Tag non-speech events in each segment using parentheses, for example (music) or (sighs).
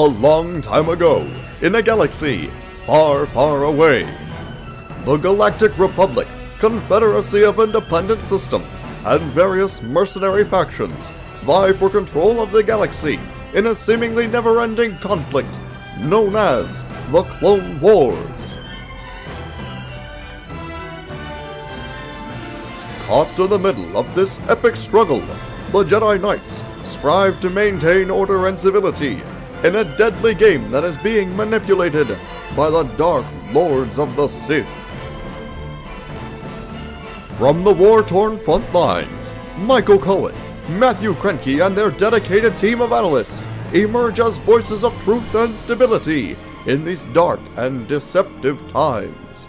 A long time ago, in a galaxy far, far away, the Galactic Republic, confederacy of independent systems, and various mercenary factions vie for control of the galaxy in a seemingly never ending conflict known as the Clone Wars. Caught in the middle of this epic struggle, the Jedi Knights strive to maintain order and civility in a deadly game that is being manipulated by the Dark Lords of the Sith. From the war torn front lines, Michael Cohen, Matthew Krenke, and their dedicated team of analysts emerge as voices of truth and stability in these dark and deceptive times.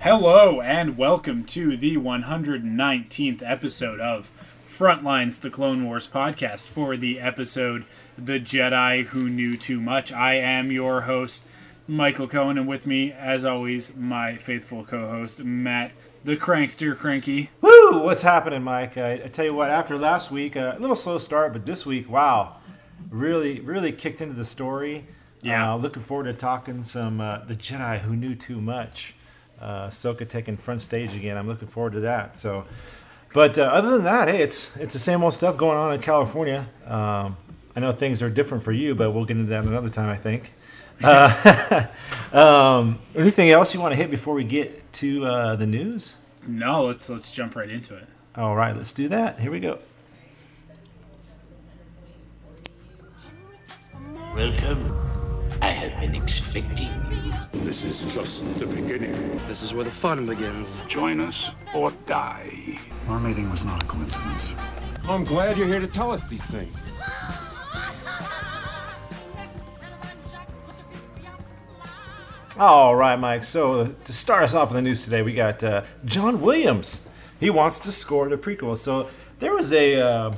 Hello, and welcome to the 119th episode of Frontlines, the Clone Wars podcast, for the episode The Jedi Who Knew Too Much. I am your host, Michael Cohen, and with me, as always, my faithful co host, Matt the Crankster Krenke. Woo! What's happening, Mike? I, I tell you what, after last week, uh, a little slow start, but this week, wow, really, really kicked into the story. Yeah. Uh, looking forward to talking some uh, the Jedi who knew too much. Uh, Ahsoka taking front stage again. I'm looking forward to that. So, but uh, other than that, hey, it's it's the same old stuff going on in California. Um, I know things are different for you, but we'll get into that another time, I think. Uh, (laughs) um, anything else you want to hit before we get to uh, the news? No, let's let's jump right into it. All right, let's do that. Here we go. Welcome. I have been expecting you. This is just the beginning. This is where the fun begins. Join us or die. Our meeting was not a coincidence. I'm glad you're here to tell us these things. All right, Mike. So to start us off in the news today, we got uh, John Williams. He wants to score the prequel. So there was a, uh,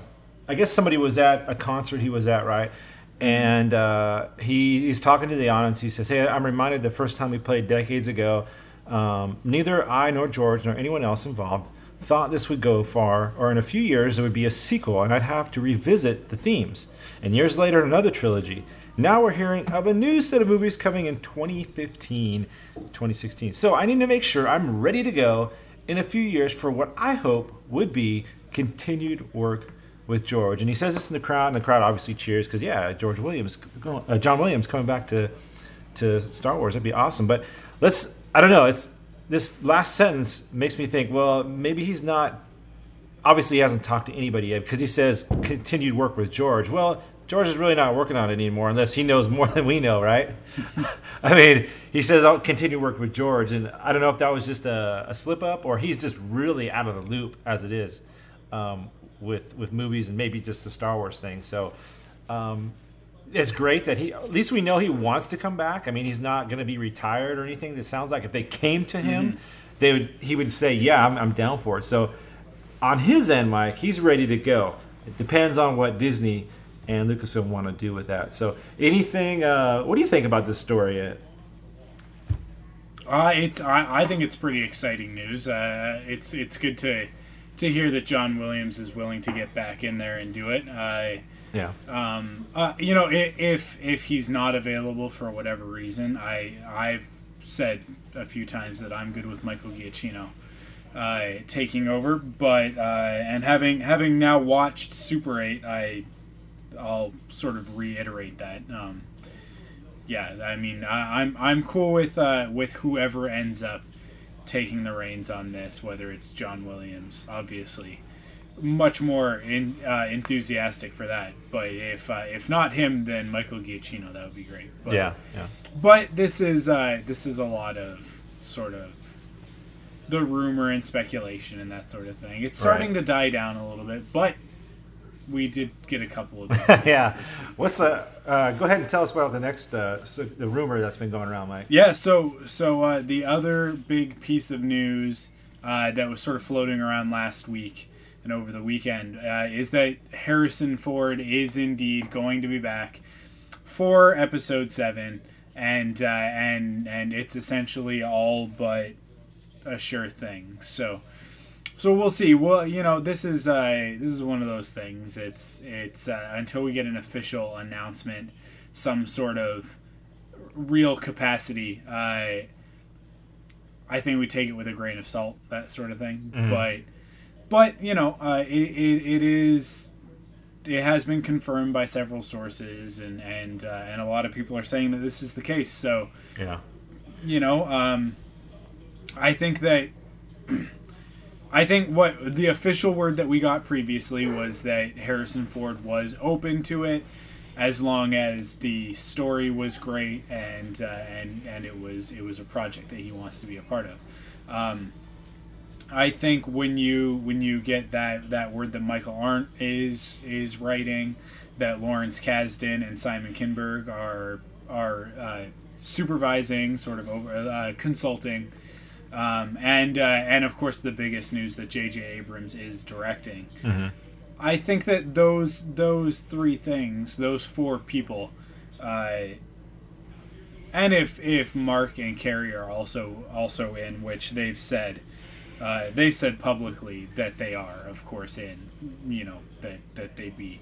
I guess somebody was at a concert he was at, right? And uh, he, he's talking to the audience. He says, "Hey, I'm reminded the first time we played decades ago. Um, neither I nor George nor anyone else involved thought this would go far, or in a few years there would be a sequel, and I'd have to revisit the themes. And years later, another trilogy. Now we're hearing of a new set of movies coming in 2015, 2016. So I need to make sure I'm ready to go in a few years for what I hope would be continued work with George. And he says this in the crowd, and the crowd obviously cheers because yeah, George Williams, uh, John Williams coming back to to Star Wars, that'd be awesome. But let's, I don't know, it's this last sentence makes me think, well, maybe he's not. Obviously, he hasn't talked to anybody yet because he says continued work with George. Well, George is really not working on it anymore unless he knows (laughs) more than we know, right? (laughs) I mean, he says I'll continue work with George, and I don't know if that was just a, a slip up or he's just really out of the loop as it is um, with with movies and maybe just the Star Wars thing. So. Um, it's great that he at least we know he wants to come back. I mean, he's not going to be retired or anything. It sounds like if they came to him, they would he would say, "Yeah, I'm, I'm down for it." So on his end, Mike, he's ready to go. It depends on what Disney and Lucasfilm want to do with that. So anything? Uh, what do you think about this story? Uh, it's I, I think it's pretty exciting news. Uh, it's it's good to to hear that John Williams is willing to get back in there and do it. Uh, yeah. um, uh, you know, if if he's not available for whatever reason, I I've said a few times that I'm good with Michael Giacchino uh, taking over, but uh, and having having now watched Super Eight, I I'll sort of reiterate that. Um, yeah, I mean, I, I'm I'm cool with uh, with whoever ends up taking the reins on this, whether it's John Williams, obviously, much more in, uh, enthusiastic for that. But if uh, if not him, then Michael Giacchino, that would be great. But, yeah. Yeah. But this is uh, this is a lot of sort of the rumor and speculation and that sort of thing. It's starting Right. to die down a little bit, but we did get a couple of (laughs) yeah. What's uh, uh? Go ahead and tell us about the next uh, so the rumor that's been going around, Mike. Yeah, so so uh, the other big piece of news uh, that was sort of floating around last week and over the weekend uh, is that Harrison Ford is indeed going to be back for Episode Seven, and uh, and and it's essentially all but a sure thing. So. So we'll see. Well, you know, this is uh, this is one of those things. It's it's uh, until we get an official announcement, some sort of real capacity. Uh, I think we take it with a grain of salt, that sort of thing. But but you know, uh, it, it, it is it has been confirmed by several sources, and and uh, and a lot of people are saying that this is the case. So Yeah. you know, um, I think that (clears throat) I think what the official word that we got previously was that Harrison Ford was open to it as long as the story was great and uh, and and it was it was a project that he wants to be a part of. Um, I think when you when you get that that word that Michael Arndt is is writing, that Lawrence Kasdan and Simon Kinberg are are uh, supervising, sort of over uh, consulting, um, and uh, and of course the biggest news that J.J. Abrams is directing. I think that those those three things, those four people, uh, and if if Mark and Carrie are also also in, which they've said, uh, they've said publicly that they are, of course, in. You know that that they'd be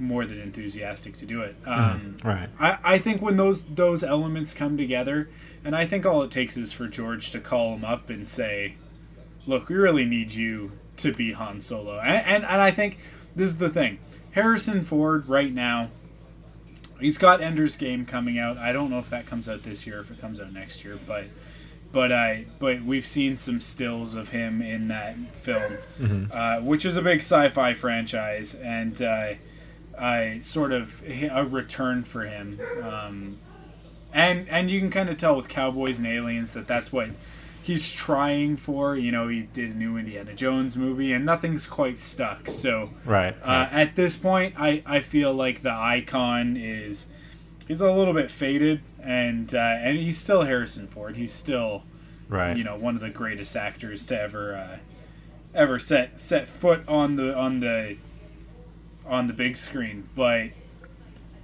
more than enthusiastic to do it. Um, Right. I, I think when those those elements come together, and I think all it takes is for George to call him up and say, "Look, we really need you to be Han Solo." And and, and I think this is the thing. Harrison Ford right now, he's got Ender's Game coming out. I don't know if that comes out this year, if it comes out next year, but but I but we've seen some stills of him in that film, uh, which is a big sci-fi franchise, and uh, I sort of a return for him. Um, and and you can kind of tell with Cowboys and Aliens that that's what he's trying for. You know, he did a new Indiana Jones movie, and nothing's quite stuck. So Right. uh, at this point, I, I feel like the icon is he's a little bit faded, and uh, and he's still Harrison Ford. He's still right. you know one of the greatest actors to ever uh, ever set set foot on the on the on the big screen. But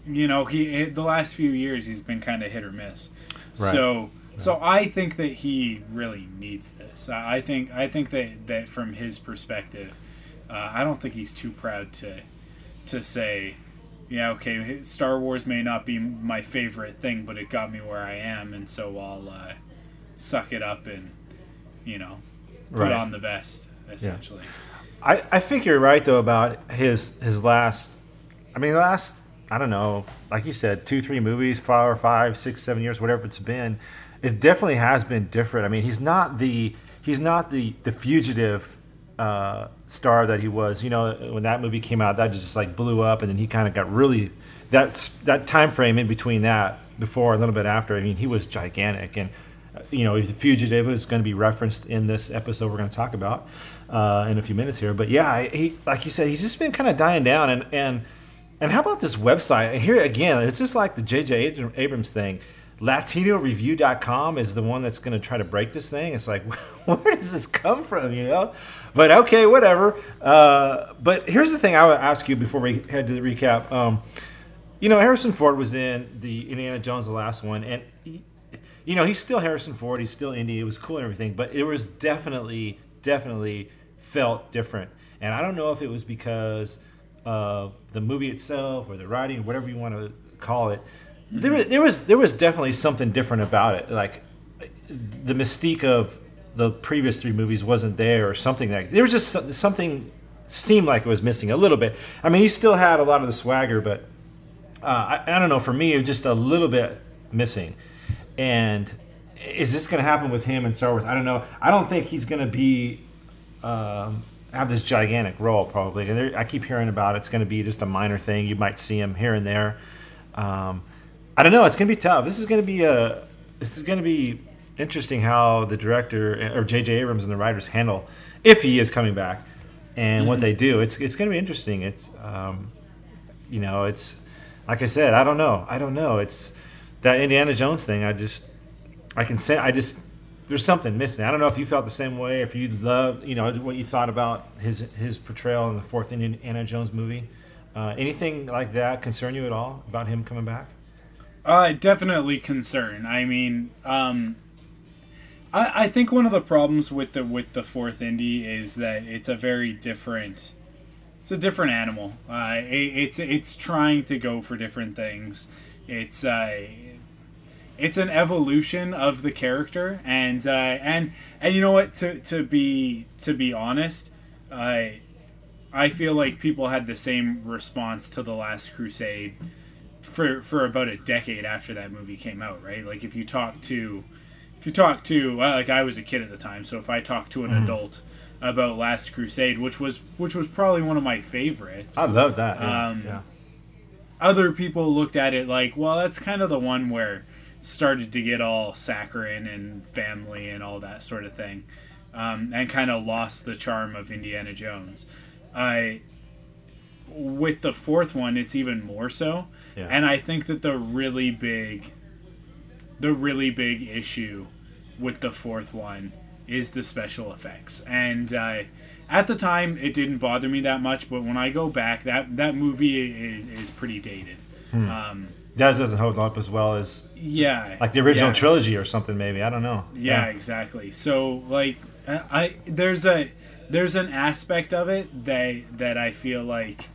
you know he the last few years he's been kind of hit or miss. Right. So so I think that he really needs this. I think I think that that from his perspective, uh, I don't think he's too proud to to say. Yeah, okay. Star Wars may not be my favorite thing, but it got me where I am, and so I'll uh, suck it up and you know put Right. on the vest essentially. I, I think you're right though about his his last. I mean, last I don't know, like you said, two, three movies, five or five, six, seven years, whatever it's been. It definitely has been different. I mean, he's not the he's not the the fugitive uh, star that he was. You know, when that movie came out, that just like blew up, and then he kind of got really that's that time frame in between that before a little bit after. I mean, he was gigantic and you know, the fugitive is going to be referenced in this episode we're going to talk about uh, in a few minutes here. But yeah, he, like you said, he's just been kind of dying down. And and and how about this website? And here again, it's just like the J.J. Abrams thing. LatinoReview.com is the one that's going to try to break this thing. It's like, (laughs) where does this come from? You know, but okay, whatever. Uh, but here's the thing I would ask you before we head to the recap. Um, you know, Harrison Ford was in the Indiana Jones, the last one, and he, you know he's still Harrison Ford. He's still Indy. It was cool and everything, but it was definitely, definitely felt different. And I don't know if it was because of the movie itself or the writing, whatever you want to call it. There, was- there was there was definitely something different about it. Like the mystique of the previous three movies wasn't there, or something like there was just something seemed like it was missing a little bit. I mean, he still had a lot of the swagger, but uh, I, I don't know. For me, it was just a little bit missing. And is this going to happen with him in Star Wars? I don't know. I don't think he's going to be um, have this gigantic role probably. And I keep hearing about it's going to be just a minor thing. You might see him here and there. Um, I don't know. It's going to be tough. This is going to be a. This is going to be interesting how the director or J.J. Abrams and the writers handle if he is coming back and what they do. It's it's going to be interesting. It's um, you know, it's like I said, I don't know. I don't know. It's that Indiana Jones thing. I just I can say I just there's something missing. I don't know if you felt the same way, if you loved, you know, what you thought about his his portrayal in the fourth Indiana Jones movie. Uh, anything like that concern you at all about him coming back? Uh, definitely concern. I mean, um, I, I think one of the problems with the with the fourth Indy is that it's a very different, it's a different animal. Uh, it, it's it's trying to go for different things. It's uh, it's an evolution of the character, and uh, and and you know what? To to be to be honest, I I feel like people had the same response to the Last Crusade for for about a decade after that movie came out, right? Like if you talk to if you talk to well, like I was a kid at the time, so if I talk to an adult about Last Crusade, which was which was probably one of my favorites, I love that. Yeah. Um, yeah. other people looked at it like, well, that's kind of the one where started to get all saccharine and family and all that sort of thing, um, and kind of lost the charm of Indiana Jones. I with the fourth one, it's even more so, Yeah. and I think that the really big, the really big issue with the fourth one is the special effects, and uh, at the time it didn't bother me that much, but when I go back, that that movie is is pretty dated. Um, That doesn't hold up as well as yeah, like the original yeah. trilogy or something. Maybe I don't know. Yeah, exactly. So like I there's a there's an aspect of it that that I feel like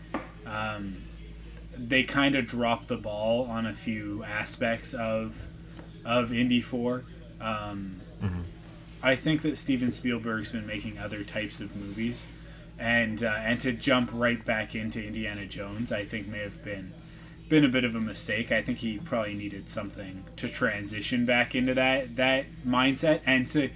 um, they kind of dropped the ball on a few aspects of of Indy 4. Um, I think that Steven Spielberg's been making other types of movies and uh, and to jump right back into Indiana Jones I think may have been been a bit of a mistake. I think he probably needed something to transition back into that that mindset and to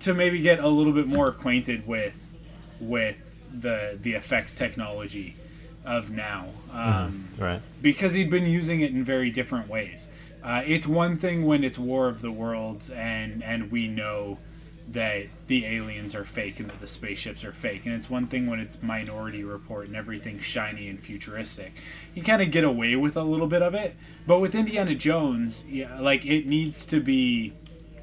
to maybe get a little bit more acquainted with with the the effects technology of now. Um, Right. because he'd been using it in very different ways. Uh, it's one thing when it's War of the Worlds and and we know that the aliens are fake and that the spaceships are fake, and it's one thing when it's Minority Report and everything's shiny and futuristic. You kind of get away with a little bit of it, but with Indiana Jones, yeah, like it needs to be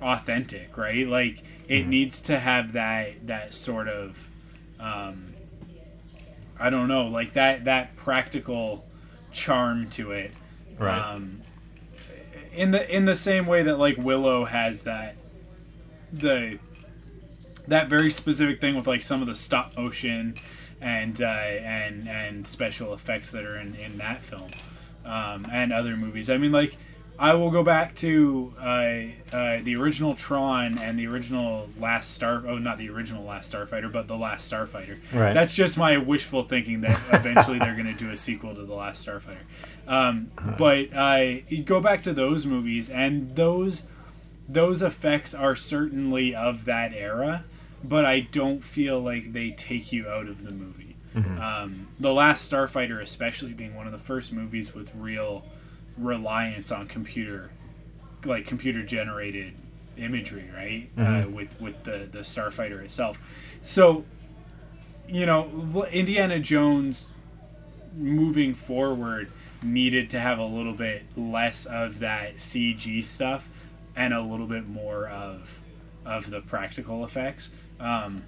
authentic, right? Like it needs to have that that sort of um, I don't know, like that that practical charm to it. Right. Um, in the in the same way that like Willow has that the that very specific thing with like some of the stop motion and uh, and and special effects that are in, in that film um, and other movies. I mean, like I will go back to uh, uh, the original Tron and the original Last Star. Oh, not the original Last Starfighter, but the Last Starfighter. Right. That's just my wishful thinking that (laughs) eventually they're going to do a sequel to the Last Starfighter. Um, but uh, go back to those movies, and those those effects are certainly of that era, but I don't feel like they take you out of the movie. Um, the Last Starfighter, especially being one of the first movies with real reliance on computer, like computer generated imagery, right? Uh, with with the the Starfighter itself. So, you know, Indiana Jones moving forward needed to have a little bit less of that CG stuff and a little bit more of of the practical effects. Um,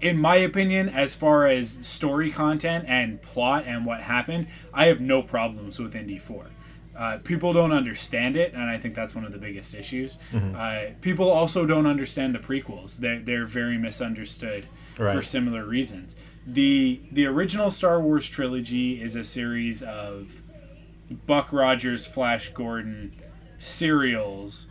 in my opinion, as far as story content and plot and what happened, I have no problems with Indy 4. Uh, people don't understand it, and I think that's one of the biggest issues. Uh, people also don't understand the prequels. They're, they're very misunderstood for similar reasons. The the original Star Wars trilogy is a series of Buck Rogers, Flash Gordon serials,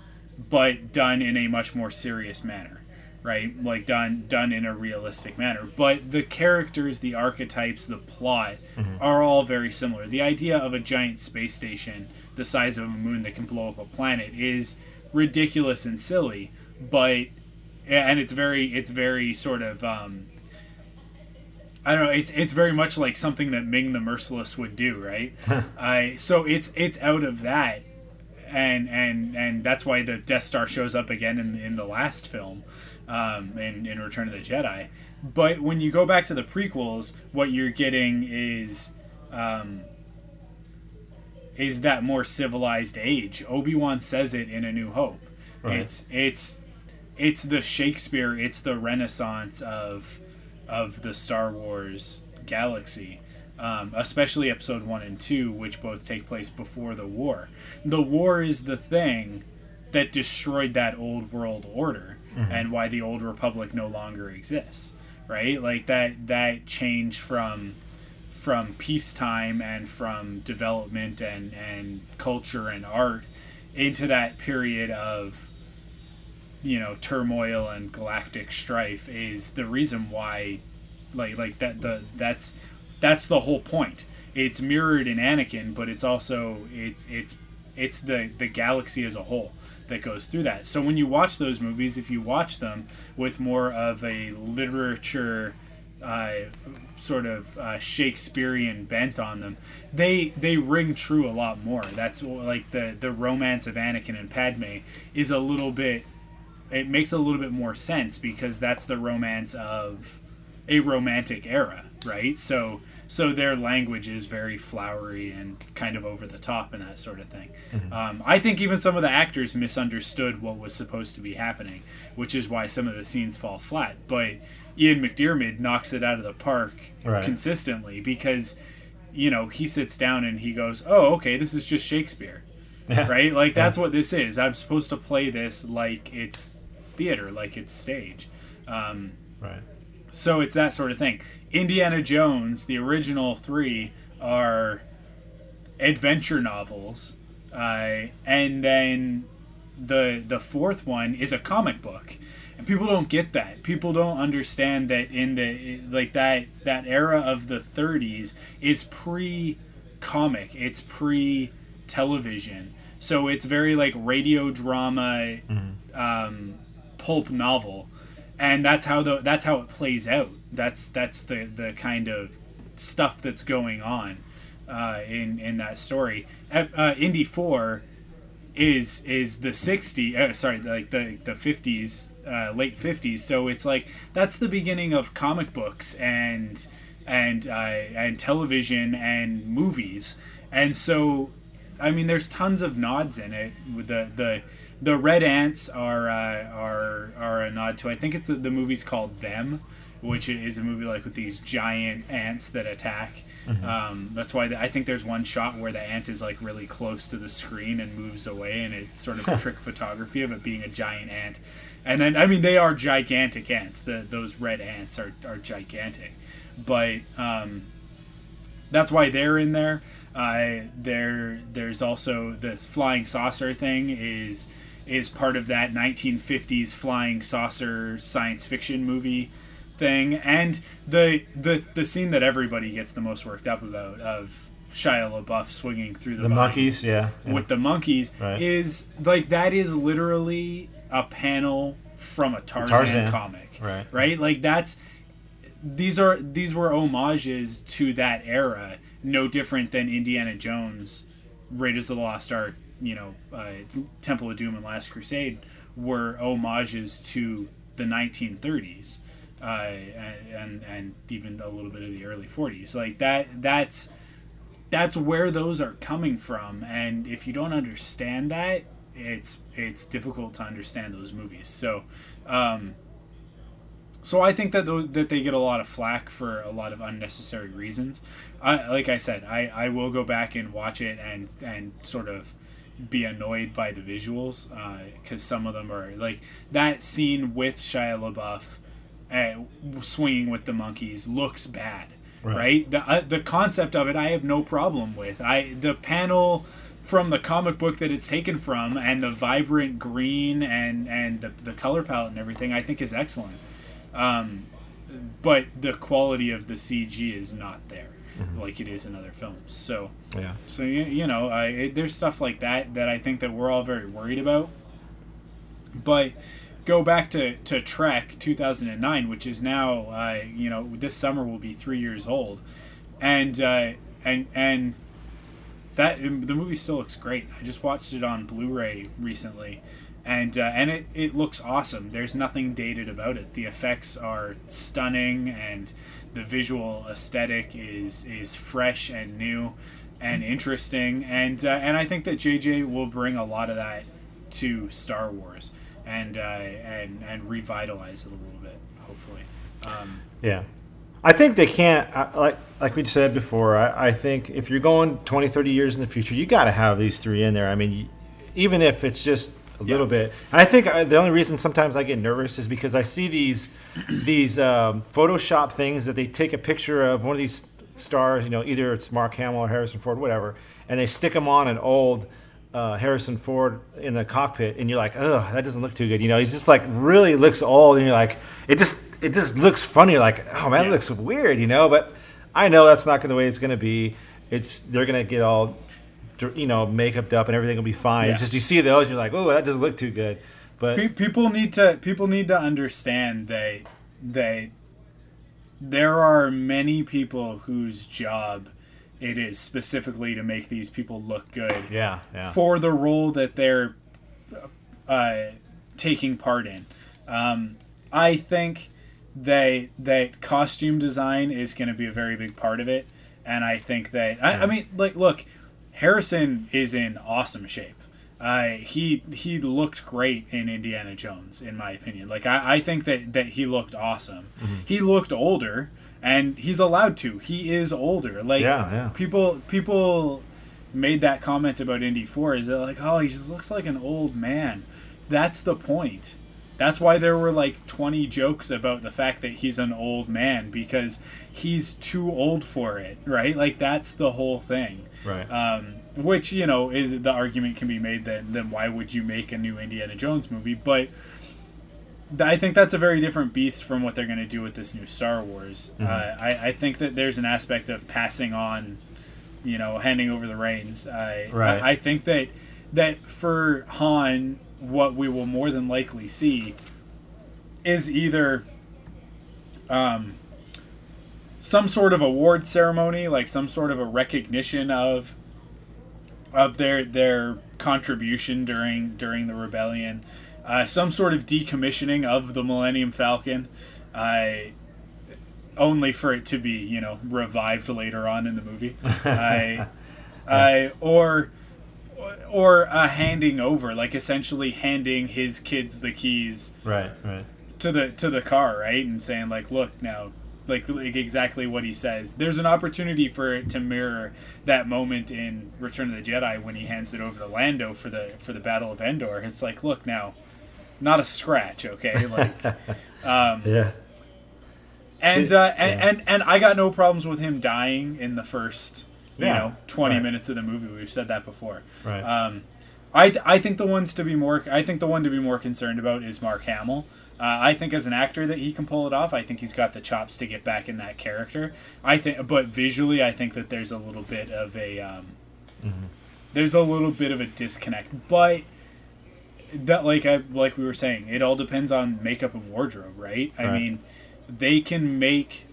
but done in a much more serious manner, right? Like done done in a realistic manner. But the characters, the archetypes, the plot are all very similar. The idea of a giant space station the size of a moon that can blow up a planet is ridiculous and silly, but and it's very it's very sort of um, I don't know. It's it's very much like something that Ming the Merciless would do, right? (laughs) uh, so it's it's out of that, and and and that's why the Death Star shows up again in in the last film, um, in in Return of the Jedi. But when you go back to the prequels, what you're getting is. Um, is that more civilized age? Obi Wan says it in A New Hope. Right. It's it's it's the Shakespeare, it's the Renaissance of of the Star Wars galaxy, um, especially Episode One and Two, which both take place before the war. The war is the thing that destroyed that old world order and why the old republic no longer exists. Right, like that that change from from peacetime and from development and, and culture and art into that period of you know turmoil and galactic strife is the reason why like like that the that's that's the whole point it's mirrored in Anakin but it's also it's it's it's the the galaxy as a whole that goes through that so when you watch those movies if you watch them with more of a literature uh, sort of uh, Shakespearean bent on them, they they ring true a lot more. That's like the the romance of Anakin and Padme is a little bit. It makes a little bit more sense because that's the romance of a romantic era, right? So so their language is very flowery and kind of over the top and that sort of thing. Um, I think even some of the actors misunderstood what was supposed to be happening, which is why some of the scenes fall flat. But Ian McDiarmid knocks it out of the park Right. consistently because you know he sits down and he goes, "Oh, okay, this is just Shakespeare." right? Like that's what this is. I'm supposed to play this like it's theater, like it's stage. Um, Right. so it's that sort of thing. Indiana Jones, the original three, are adventure novels, uh, and then the the fourth one is a comic book. And people don't get that. People don't understand that in the like that that era of the 30s is pre comic. It's pre television. So it's very like radio drama um, pulp novel, and that's how the that's how it plays out. That's that's the the kind of stuff that's going on uh, in in that story. Uh, Indy Four is is the 60 uh, sorry like the the 50s uh, late 50s so it's like that's the beginning of comic books and and uh, and television and movies. And so I mean there's tons of nods in it. The the the red ants are uh, are are a nod to I think it's the, the movie's called them which is a movie like with these giant ants that attack um, that's why the, I think there's one shot where the ant is like really close to the screen and moves away, and it's sort of (laughs) trick photography of it being a giant ant. And then, I mean, they are gigantic ants. The those red ants are, are gigantic, but um, that's why they're in there. Uh, there, there's also the flying saucer thing is is part of that 1950s flying saucer science fiction movie thing, and the the the scene that everybody gets the most worked up about of Shia LaBeouf swinging through the, The monkeys, yeah. yeah. with the monkeys Right. is like that is literally a panel from a Tarzan, Tarzan. comic, Right. Right, like that's these are these were homages to that era, no different than Indiana Jones, Raiders of the Lost Ark, you know, uh, Temple of Doom and Last Crusade were homages to the 1930s. Uh, and, and even a little bit of the early 40s like that that's that's where those are coming from. And if you don't understand that it's it's difficult to understand those movies. So um so I think that those, that they get a lot of flack for a lot of unnecessary reasons. I, like I said, I, I will go back and watch it and and sort of be annoyed by the visuals because some of them are like that scene with Shia LaBeouf uh, swinging with the monkeys looks bad, right? Right. The uh, the concept of it I have no problem with. I the panel from the comic book that it's taken from and the vibrant green and and the, the color palette and everything I think is excellent. Um, but the quality of the CG is not there like it is in other films. So yeah. so you, you know, I, it, there's stuff like that that I think that we're all very worried about. But go back to, to Trek 2009, which is now, uh, you know, this summer will be three years old, and uh, and and that the movie still looks great. I just watched it on Blu-ray recently, and uh, and it, it looks awesome. There's nothing dated about it. The effects are stunning, and the visual aesthetic is is fresh and new and interesting. And uh, and I think that JJ will bring a lot of that to Star Wars and uh, and and revitalize it a little bit, hopefully. Um, Yeah. I think they can't, like like we said before, I, I think if you're going 20, 30 years in the future, you got to have these three in there. I mean, even if it's just a little bit. And I think I, the only reason sometimes I get nervous is because I see these (clears throat) these um, Photoshop things that they take a picture of one of these stars, you know, either it's Mark Hamill or Harrison Ford, whatever, and they stick them on an old uh, Harrison Ford in the cockpit, and you're like, ugh, that doesn't look too good. You know, he's just like really looks old, and you're like, it just it just looks funny. You're like, oh man, it looks weird, you know. But I know that's not going the way it's going to be. It's they're going to get all you know makeuped up, and everything will be fine. Yeah. Just you see those, and you're like, oh, that doesn't look too good. But Pe- people need to people need to understand that that there are many people whose job it is specifically to make these people look good yeah, yeah, for the role that they're uh, taking part in. Um, I think that that costume design is going to be a very big part of it, and I think that I, I mean, like, look, Harrison is in awesome shape. Uh, he he looked great in Indiana Jones, in my opinion. Like I, I think that that he looked awesome. He looked older, and he's allowed to. He is older. Like Yeah, yeah. people people made that comment about Indy Four. Is that like oh he just looks like an old man? That's the point. That's why there were like 20 jokes about the fact that he's an old man because he's too old for it, right? Like that's the whole thing. right. Um, which you know is the argument can be made that then why would you make a new Indiana Jones movie? But I think that's a very different beast from what they're going to do with this new Star Wars. Uh, I, I think that there's an aspect of passing on, you know, handing over the reins. I, Right. I, I think that that for Han, what we will more than likely see is either um, some sort of award ceremony, like some sort of a recognition of of their their contribution during during the rebellion, uh, some sort of decommissioning of the Millennium Falcon, I only for it to be you know revived later on in the movie, (laughs) I, I or or a handing over, like essentially handing his kids the keys right, right. to the to the car, right, and saying like, "Look now." Like, like exactly what he says. There's an opportunity for it to mirror that moment in Return of the Jedi when he hands it over to Lando for the for the Battle of Endor. It's like, look now, not a scratch, okay? Like, (laughs) um, Yeah, and uh, and, yeah. and and I got no problems with him dying in the first, you Yeah, know, 20 right. minutes of the movie. We've said that before. right. Um, I, I think the ones to be more I think the one to be more concerned about is Mark Hamill. Uh, I think as an actor that he can pull it off. I think he's got the chops to get back in that character. I think, but visually, I think that there's a little bit of a um, there's a little bit of a disconnect. But that like I like we were saying, it all depends on makeup and wardrobe, right? I mean, they can make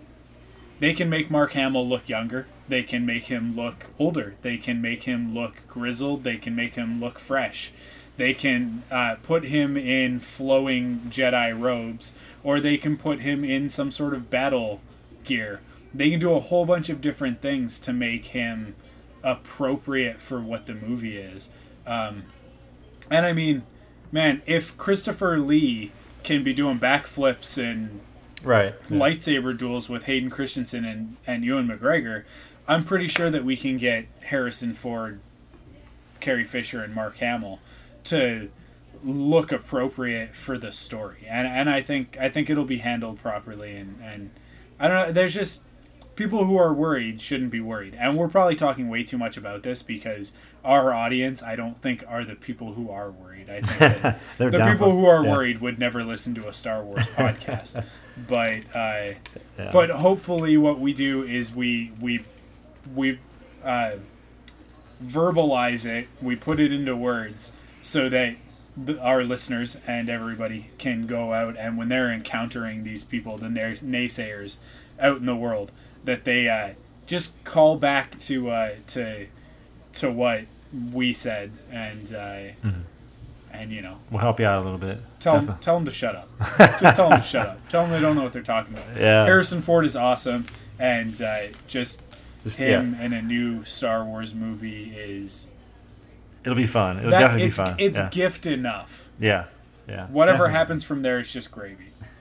they can make Mark Hamill look younger. They can make him look older. They can make him look grizzled. They can make him look fresh. They can uh, put him in flowing Jedi robes, or they can put him in some sort of battle gear. They can do a whole bunch of different things to make him appropriate for what the movie is. Um, and I mean, man, if Christopher Lee can be doing backflips and right. lightsaber duels with Hayden Christensen and, and Ewan McGregor, I'm pretty sure that we can get Harrison Ford, Carrie Fisher, and Mark Hamill to look appropriate for the story. And and I think I think it'll be handled properly and, and I don't know, there's just people who are worried shouldn't be worried. And we're probably talking way too much about this because our audience I don't think are the people who are worried. I think (laughs) the people who are yeah. worried would never listen to a Star Wars (laughs) podcast. but uh, Yeah. but hopefully what we do is we we we uh, verbalize it, we put it into words so that our listeners and everybody can go out and when they're encountering these people, the naysayers out in the world, that they uh, just call back to uh, to to what we said, and uh, and you know, We'll help you out a little bit. tell them, tell them to shut up. Just tell them to shut up. (laughs) Tell them they don't know what they're talking about. Yeah. Harrison Ford is awesome, and uh, just Just- him in a new Star Wars movie is It'll be fun. It'll that definitely be fun. it's yeah. gift enough. yeah. Yeah. Whatever happens from there is just gravy. (laughs)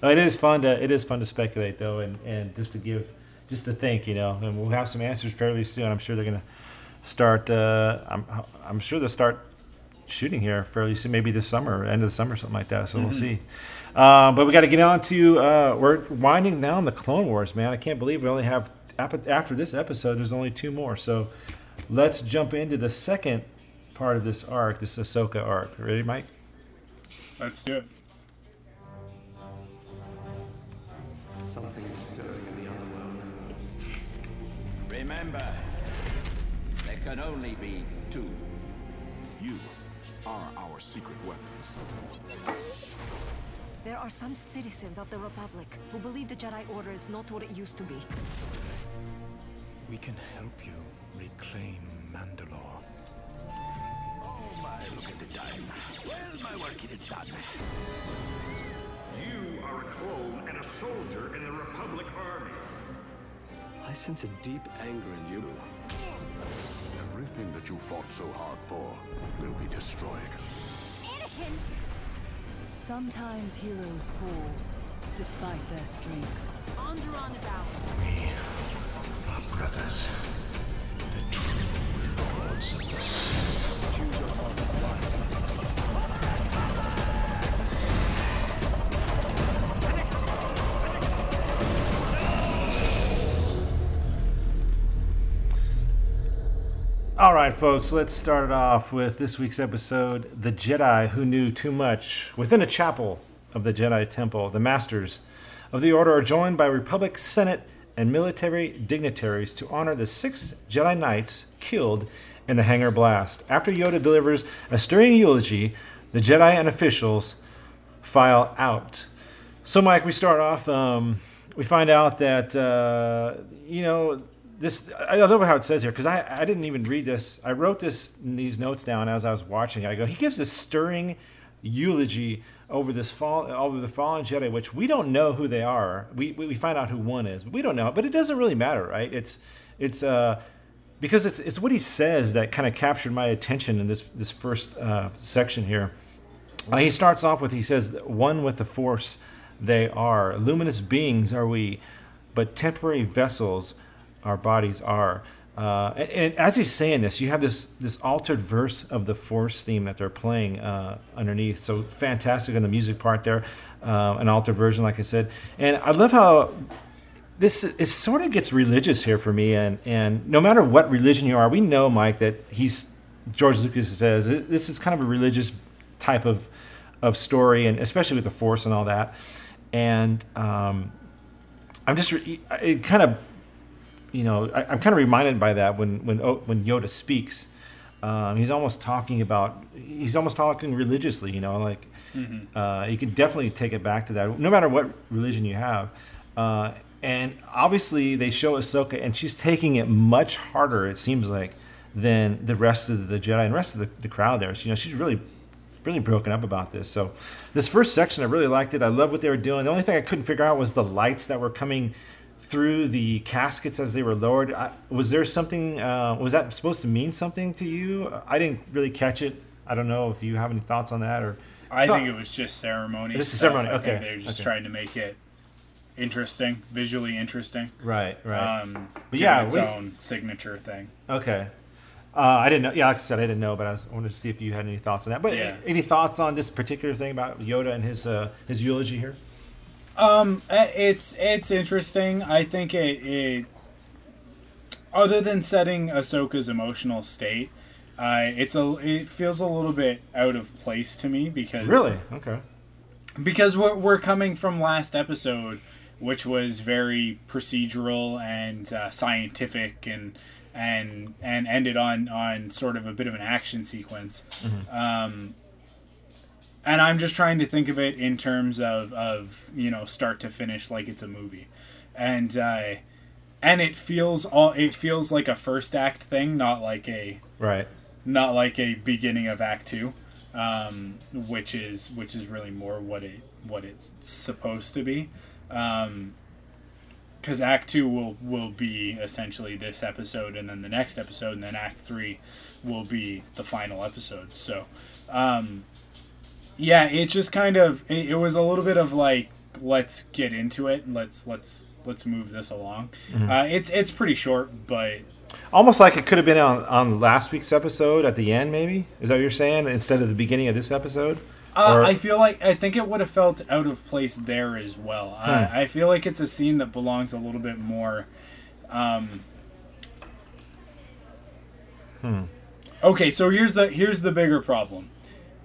Well, it is fun to it is fun to speculate though, and, and just to give just to think, you know, and we'll have some answers fairly soon. I'm sure they're gonna start. Uh, I'm I'm sure they'll start shooting here fairly soon, maybe this summer, end of the summer, something like that. So we'll see. Uh, but we got to get on to uh, we're winding down the Clone Wars, man. I can't believe we only have after this episode. There's only two more, so let's jump into the second part of this arc, this Ahsoka arc. Ready, Mike? Let's do it. Remember, there can only be two. You are our secret weapons. There are some citizens of the Republic who believe the Jedi Order is not what it used to be. We can help you reclaim Mandalore. Oh my, look at the time. Well, my work is done. You are a clone and a soldier in the Republic Army. I sense a deep anger in you. Everything that you fought so hard for will be destroyed. Anakin! Sometimes heroes fall, despite their strength. Onderon is out. Our brothers. The true lords of the Sith. Choose your targets wisely. All right, folks, let's start it off with this week's episode The Jedi Who Knew Too Much. Within a chapel of the Jedi Temple, the Masters of the Order are joined by Republic Senate and military dignitaries to honor the six Jedi Knights killed in the Hangar Blast. After Yoda delivers a stirring eulogy, the Jedi and officials file out. So, Mike, we start off. Um, we find out that uh, you know this. I love how it says here because I, I didn't even read this. I wrote this these notes down as I was watching. I go. He gives a stirring eulogy over this fall over the fallen Jedi, which we don't know who they are. We we find out who one is, but we don't know. But it doesn't really matter, right? It's it's uh because it's it's what he says that kind of captured my attention in this this first uh, section here. Uh, he starts off with he says, "One with the Force, they are luminous beings are we, but temporary vessels, our bodies are." Uh, and, and as he's saying this, you have this this altered verse of the Force theme that they're playing uh, underneath. So fantastic on the music part there, uh, an altered version, like I said. And I love how this it sort of gets religious here for me and and no matter what religion you are we know mike that he's george lucas says this is kind of a religious type of of story and especially with the force and all that and um, i'm just it kind of you know I, i'm kind of reminded by that when when when yoda speaks. Um, he's almost talking about he's almost talking religiously you know like uh, you can definitely take it back to that no matter what religion you have. Uh, and obviously they show Ahsoka and she's taking it much harder it seems like than the rest of the Jedi and rest of the, the crowd there. You know she's really really broken up about this. So this first section I really liked it. I love what they were doing. The only thing I couldn't figure out was the lights that were coming through the caskets as they were lowered. I, was there something? Uh, was that supposed to mean something to you? I didn't really catch it. I don't know if you have any thoughts on that or. I thought- think it was just ceremony. A stuff. ceremony, okay, They're just okay. trying to make it interesting, visually interesting. Right, right. Um, But yeah, it its own signature thing. Okay. Uh, I didn't know. Yeah, like I said, I didn't know, but I was, I wanted to see if you had any thoughts on that. But Yeah. any thoughts on this particular thing about Yoda and his uh, his eulogy here? Um, uh, it's it's interesting. I think it, it other than setting Ahsoka's emotional state, uh, it's a it feels a little bit out of place to me because Really? Okay. because we're, we're coming from last episode which was very procedural and uh, scientific and and and ended on on sort of a bit of an action sequence um, and i'm just trying to think of it in terms of of you know start to finish like it's a movie and uh, and it feels all it feels like a first act thing, not like a Right. not like a beginning of act two, um, which is which is really more what it what it's supposed to be. Um, because Act Two will will be essentially this episode, and then the next episode, and then Act Three will be the final episode. So, um, yeah, it just kind of it, it was a little bit of like let's get into it, let's let's let's move this along. Uh, it's it's pretty short, but Almost like it could have been on, on last week's episode at the end, maybe. Is that what you're saying? Instead of the beginning of this episode? Uh, I feel like I think it would have felt out of place there as well. Hmm. I, I feel like it's a scene that belongs a little bit more. Um, Hmm. Okay, so here's the here's the bigger problem.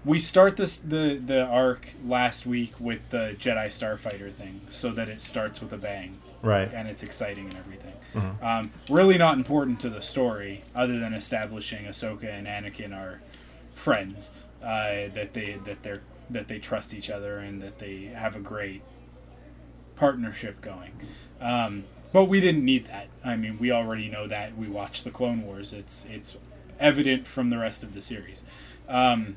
We start this the the arc last week with the Jedi Starfighter thing, so that it starts with a bang, Right. and it's exciting and everything. Mhm. Um, really not important to the story, other than establishing Ahsoka and Anakin are friends. Uh, that they that they're that they trust each other and that they have a great partnership going. Um, but we didn't need that. I mean, we already know that. We watched the Clone Wars. It's it's evident from the rest of the series. Um,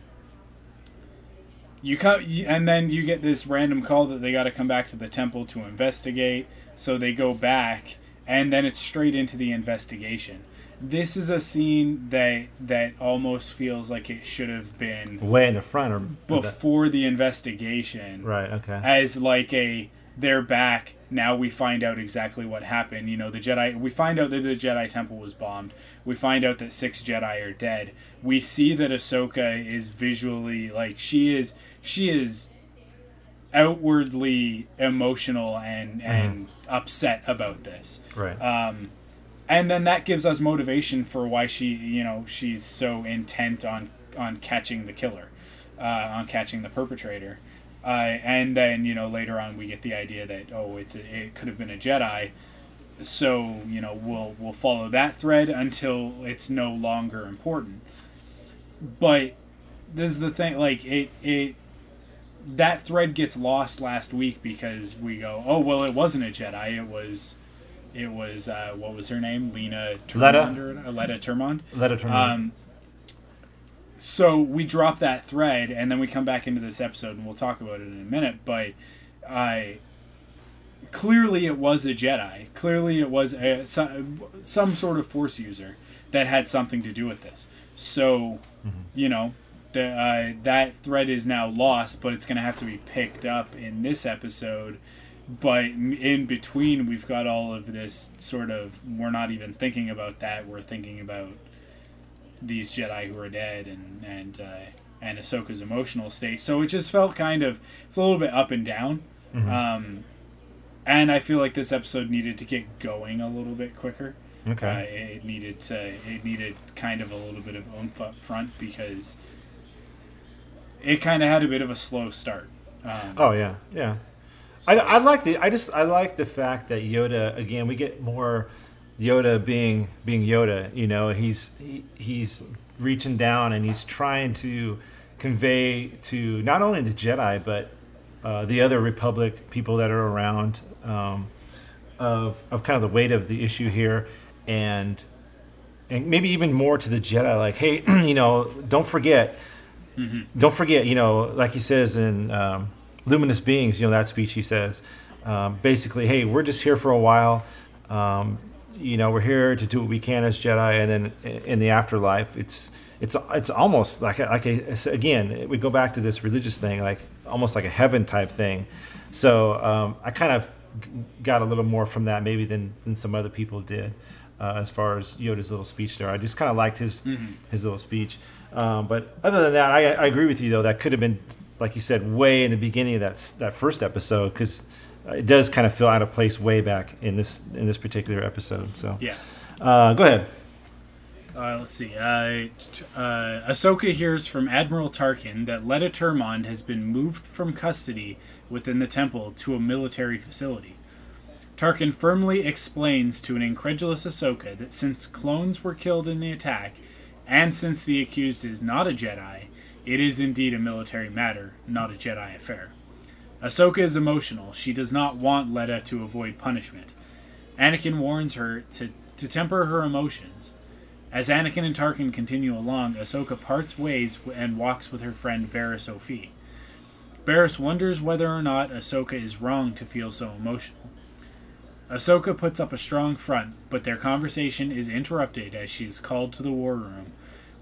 you come, and then you get this random call that they got to come back to the temple to investigate. So they go back, and then it's straight into the investigation. This is a scene that that almost feels like it should have been Way in the front or before the investigation Right, okay. as like a they're back now we find out exactly what happened. You know the jedi we find out that the jedi temple was bombed. We find out that six jedi are dead. We see that ahsoka is visually like she is she is outwardly emotional and and upset about this. Right. um, and then that gives us motivation for why she you know she's so intent on on catching the killer uh, on catching the perpetrator uh, and then you know later on we get the idea that oh it's a, it could have been a jedi. So you know we'll we'll follow that thread until it's no longer important. But this is the thing like it it that thread gets lost last week because we go oh well it wasn't a jedi. It was it was uh, what was her name? Lena Letta. Turmond or, uh, Letta Turmond Letta Turmond. um, so we drop that thread and then we come back into this episode and we'll talk about it in a minute but I clearly it was a Jedi. Clearly it was a, some, some sort of force user that had something to do with this. So you know the, uh, that thread is now lost but it's going to have to be picked up in this episode. But in between we've got all of this sort of we're not even thinking about that we're thinking about these Jedi who are dead and and uh, and Ahsoka's emotional state. So it just felt kind of it's a little bit up and down. Mhm. Um, and I feel like this episode needed to get going a little bit quicker. Okay. Uh, it, needed to it needed kind of a little bit of oomph up front because it kind of had a bit of a slow start. Um, Oh yeah, yeah. I, I like the I just I like the fact that Yoda again we get more Yoda being being Yoda. You know he's he, he's reaching down and he's trying to convey to not only the Jedi but uh, the other Republic people that are around um, of of kind of the weight of the issue here and and maybe even more to the Jedi like hey (clears throat) you know don't forget don't forget, you know, like he says in um, Luminous Beings, you know, that speech he says, um, basically, hey, we're just here for a while. Um, you know, we're here to do what we can as Jedi, and then in the afterlife, it's it's it's almost like a, like a, again, we go back to this religious thing, like almost like a heaven type thing. So um, I kind of got a little more from that maybe than than some other people did. Uh, as far as Yoda's little speech there, I just kind of liked his Mhm. his little speech. Um, but other than that, I, I agree with you though. That could have been, like you said, way in the beginning of that that first episode because it does kind of feel out of place way back in this in this particular episode. So Yeah. uh, go ahead. Uh, let's see. Uh, uh, Ahsoka hears from Admiral Tarkin that Letta Turmond has been moved from custody within the temple to a military facility. Tarkin firmly explains to an incredulous Ahsoka that since clones were killed in the attack, and since the accused is not a Jedi, it is indeed a military matter, not a Jedi affair. Ahsoka is emotional. She does not want Letta to avoid punishment. Anakin warns her to, to temper her emotions. As Anakin and Tarkin continue along, Ahsoka parts ways and walks with her friend Barriss Offee. Barriss wonders whether or not Ahsoka is wrong to feel so emotional. Ahsoka puts up a strong front, but their conversation is interrupted as she is called to the war room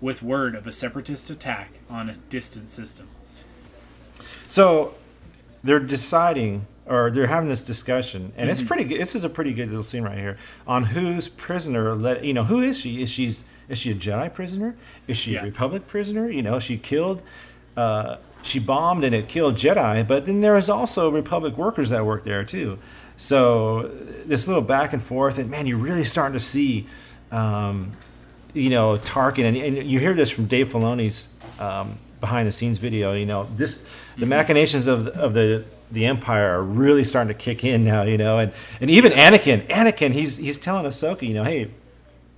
with word of a separatist attack on a distant system. So they're deciding, or they're having this discussion, and it's pretty good. This is a pretty good little scene right here on whose prisoner. Let you know who is she? Is she's is she a Jedi prisoner? Is she Yeah. a Republic prisoner? You know, she killed. Uh, she bombed and it killed Jedi, but then there was also Republic workers that worked there too. So this little back and forth, and man, you're really starting to see, um, you know, Tarkin, and, and you hear this from Dave Filoni's um, behind the scenes video. You know, this the machinations of the, of the the Empire are really starting to kick in now. You know, and and even Anakin, Anakin, he's he's telling Ahsoka, you know, hey,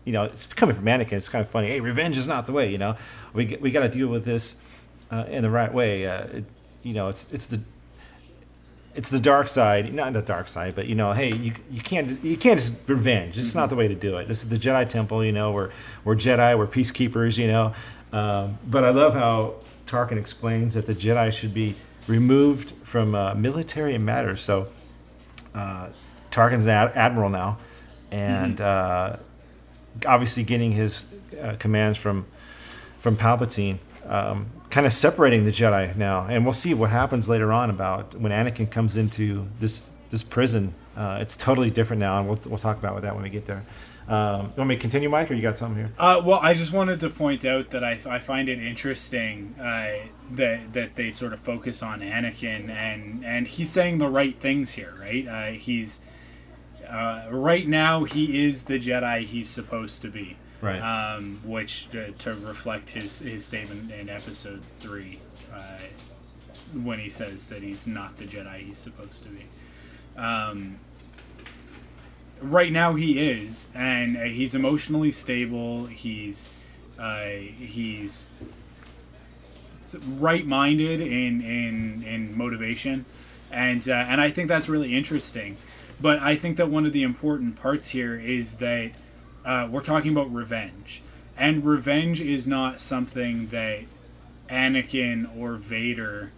you know, it's coming from Anakin. It's kind of funny. Hey, revenge is not the way. You know, we we got to deal with this uh, in the right way. Uh, it, you know, it's it's the it's the dark side, not the dark side, but you know, hey, you, you can't you can't just revenge. It's not the way to do it. This is the Jedi Temple, you know. We're we're Jedi, we're peacekeepers, you know. Um, but I love how Tarkin explains that the Jedi should be removed from uh, military matters. So uh, Tarkin's an ad- admiral now, and uh, obviously getting his uh, commands from from Palpatine, um, kind of separating the Jedi now, and we'll see what happens later on about when Anakin comes into this this prison. Uh, it's totally different now, and we'll, we'll talk about that when we get there. Um, you want me to continue, Mike, or you got something here? Uh, well, I just wanted to point out that I, I find it interesting uh, that that they sort of focus on Anakin and and he's saying the right things here, right? Uh, he's uh, right now he is the Jedi he's supposed to be, Right. Um, which uh, to reflect his his statement in Episode three, uh, when he says that he's not the Jedi he's supposed to be. Um, right now he is, and uh, he's emotionally stable. He's uh, he's right-minded in in in motivation, and uh, and I think that's really interesting. But I think that one of the important parts here is that uh, we're talking about revenge, and revenge is not something that Anakin or Vader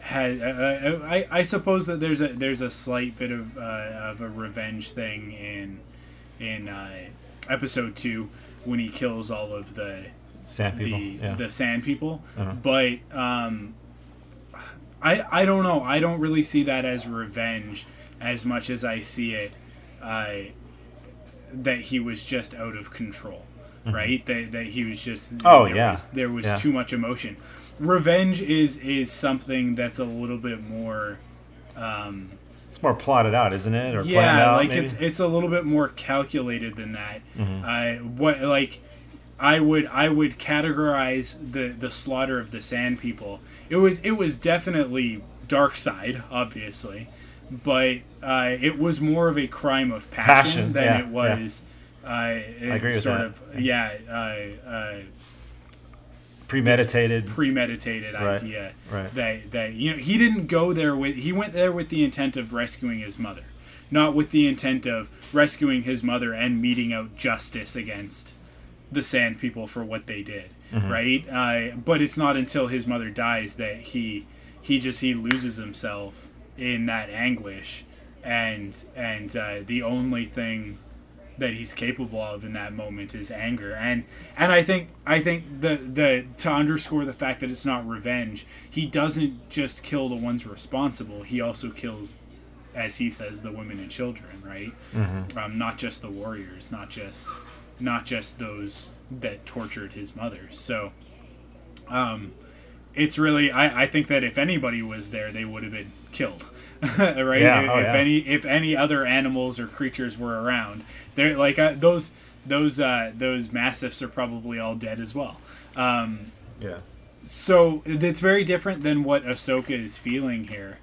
has. Uh, I, I suppose that there's a there's a slight bit of uh, of a revenge thing in in uh, episode two when he kills all of the Sand people. the yeah. the sand people, Uh-huh. but um, I I don't know. I don't really see that as revenge as much as I see it uh, that he was just out of control, right? That that he was just Mm-hmm. Oh, there yeah. was, there was Yeah. too much emotion. Revenge is is something that's a little bit more. Um, it's more plotted out, isn't it? Or yeah, out, like maybe? it's it's a little bit more calculated than that. Mhm. Uh, what like I would I would categorize the the slaughter of the Sand People. It was it was definitely dark side, obviously, but uh, it was more of a crime of passion, Passion, than yeah, it was. Uh, agree with sort that. of yeah. Uh, uh, premeditated. premeditated Right, idea right. that that you know he didn't go there with he went there with the intent of rescuing his mother not with the intent of rescuing his mother and meting out justice against the sand people for what they did Mhm. right uh, but it's not until his mother dies that he he just he loses himself in that anguish and and uh, the only thing that he's capable of in that moment is anger. And and I think I think the the to underscore the fact that it's not revenge he doesn't just kill the ones responsible. He also kills as he says the women and children right? Mhm. um, not just the warriors not just not just those that tortured his mother. So um it's really I, I think that if anybody was there they would have been killed (laughs) right? Yeah, if, oh, yeah. any if any other animals or creatures were around they're like uh, those those uh those massiffs are probably all dead as well. Um yeah. so it's very different than what Ahsoka is feeling here.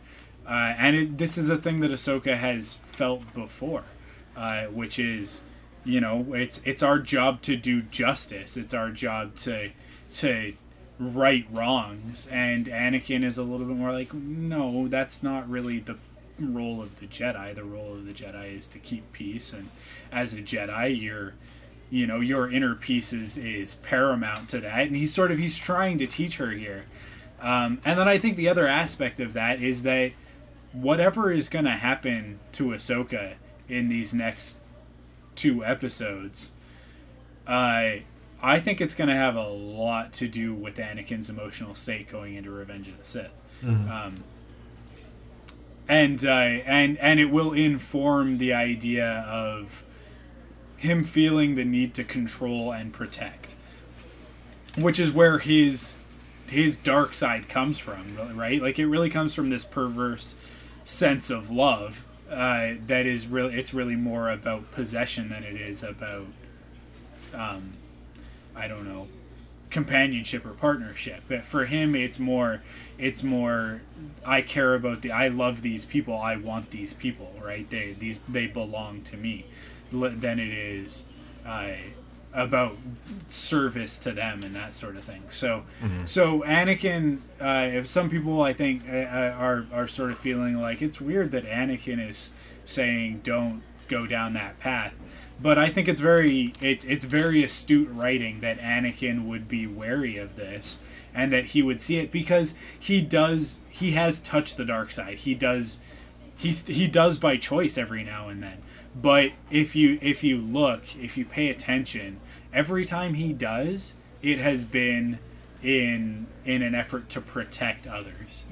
Uh, and it, this is a thing that Ahsoka has felt before uh, which is you know it's it's our job to do justice. It's our job to to right wrongs and Anakin is a little bit more like no that's not really the role of the Jedi. The role of the Jedi is to keep peace, and as a Jedi, you're you know your inner peace is, is paramount to that and he's sort of he's trying to teach her here um, and then i think the other aspect of that is that whatever is going to happen to ahsoka in these next two episodes uh, i think it's going to have a lot to do with anakin's emotional state going into revenge of the sith. Um, and uh, and and it will inform the idea of him feeling the need to control and protect which is where his his dark side comes from right? Like it really comes from this perverse sense of love uh, that is really it's really more about possession than it is about um, i don't know companionship or partnership. But for him it's more it's more i care about the i love these people i want these people right? They these they belong to me than it is uh, about service to them and that sort of thing. So, so Anakin, uh, if some people I think uh, uh, are are sort of feeling like it's weird that Anakin is saying don't go down that path, but I think it's very it's it's very astute writing that Anakin would be wary of this and that he would see it because he does he has touched the dark side. He does he's he does by choice every now and then. But if you if you look if you pay attention every time he does it has been in in an effort to protect others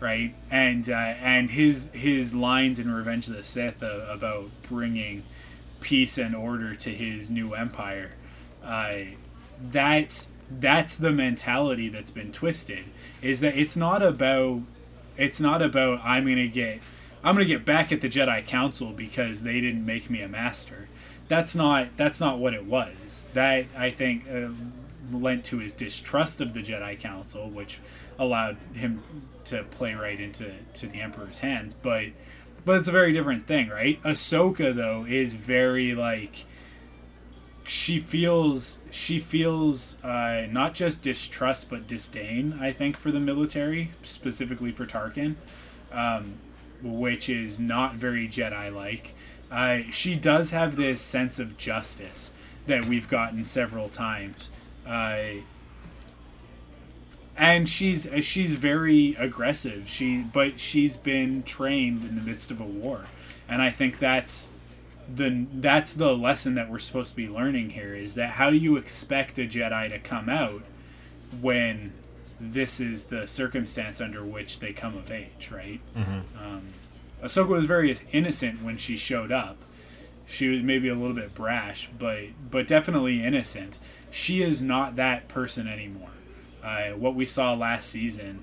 right? And uh, and his his lines in revenge of the sith uh, about bringing peace and order to his new empire. Uh, that's that's the mentality that's been twisted is that it's not about it's not about i'm gonna get i'm gonna get back at the jedi council because they didn't make me a master. That's not that's not what it was. That i think uh, lent to his distrust of the jedi council which allowed him to play right into to the emperor's hands. But but it's a very different thing right? Ahsoka though is very like she feels she feels uh, not just distrust but disdain i think for the military specifically for tarkin um, which is not very jedi like uh, she does have this sense of justice that we've gotten several times. Uh, and she's she's very aggressive she but she's been trained in the midst of a war and i think that's the that's the lesson that we're supposed to be learning here is that how do you expect a Jedi to come out when this is the circumstance under which they come of age, right? Um, Ahsoka was very innocent when she showed up. She was maybe a little bit brash, but but definitely innocent. She is not that person anymore. Uh, what we saw last season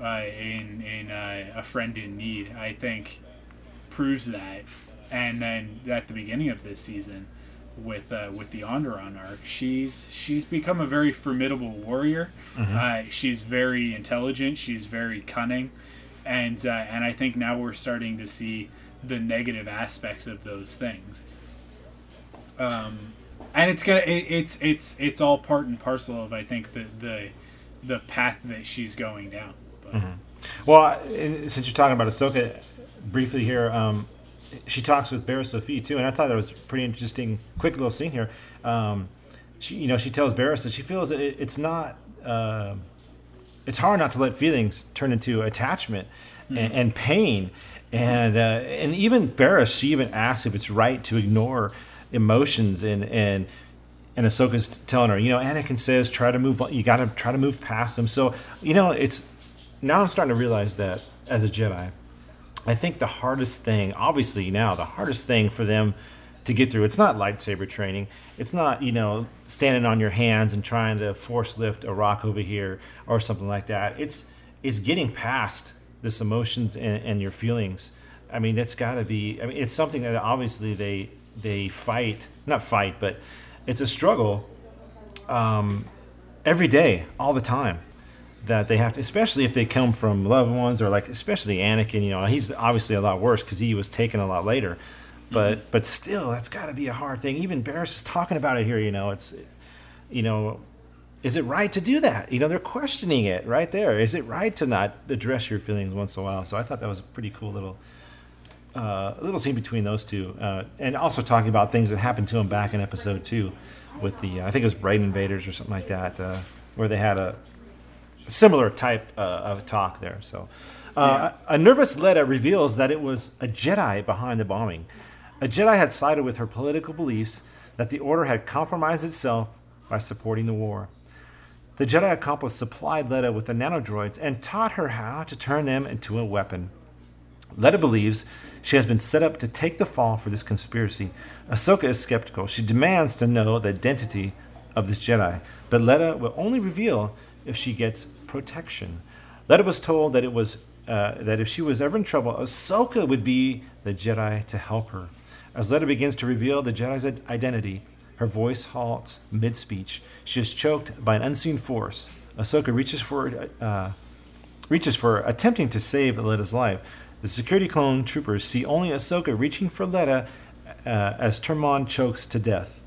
uh, in in uh, a friend in need, I think, proves that and then at the beginning of this season with uh, with the Onderon arc, she's she's become a very formidable warrior. Uh, she's very intelligent. She's very cunning, and uh, and I think now we're starting to see the negative aspects of those things. Um, and it's gonna it, it's it's it's all part and parcel of I think the the the path that she's going down. But, Well, since you're talking about Ahsoka, briefly here, um, she talks with Barriss Offee too, and I thought that was a pretty interesting, quick little scene here. Um, she, you know, she tells Barriss that she feels that it, it's not, uh, it's hard not to let feelings turn into attachment and, and pain, and uh, and even Barriss, she even asks if it's right to ignore emotions and and and Ahsoka's telling her, you know, Anakin says, try to move. You got to try to move past them. So, you know, it's now I'm starting to realize that as a Jedi, I think the hardest thing, obviously now, the hardest thing for them to get through, it's not lightsaber training. It's not, you know, standing on your hands and trying to force lift a rock over here or something like that. It's it's getting past this emotions and, and your feelings. I mean, it's got to be. I mean, it's something that obviously they they fight, not fight, but it's a struggle um, every day, all the time that they have to, especially if they come from loved ones or like, especially Anakin. You know, he's obviously a lot worse because he was taken a lot later. But but still, that's got to be a hard thing. Even Barriss is talking about it here. You know, it's you know, is it right to do that? You know, they're questioning it right there. Is it right to not address your feelings once in a while? So I thought that was a pretty cool little uh, a little scene between those two, uh, and also talking about things that happened to him back in episode two, with the I think it was Brain Invaders or something like that, uh, where they had a similar type uh, of talk there. So, uh, a, a nervous Letta reveals that it was a Jedi behind the bombing. A Jedi had sided with her political beliefs that the Order had compromised itself by supporting the war. The Jedi accomplice supplied Letta with the nanodroids and taught her how to turn them into a weapon. Letta believes she has been set up to take the fall for this conspiracy. Ahsoka is skeptical. She demands to know the identity of this Jedi, but Letta will only reveal if she gets protection. Letta was told that it was uh, that if she was ever in trouble, Ahsoka would be the Jedi to help her. As Letta begins to reveal the Jedi's identity, her voice halts mid speech. She is choked by an unseen force. Ahsoka reaches for uh, reaches for attempting to save Letta's life. The security clone troopers see only Ahsoka reaching for Letta uh, as Turmond chokes to death.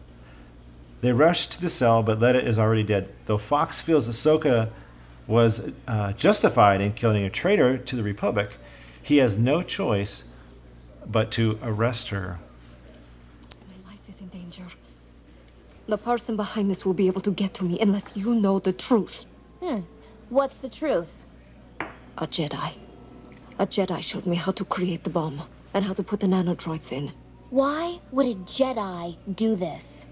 They rush to the cell, but Letta is already dead. Though Fox feels Ahsoka was uh, justified in killing a traitor to the Republic, he has no choice but to arrest her. My life is in danger. The person behind this will be able to get to me unless you know the truth. Hmm. What's the truth? A Jedi. A Jedi showed me how to create the bomb and how to put the nanodroids in. Why would a Jedi do this?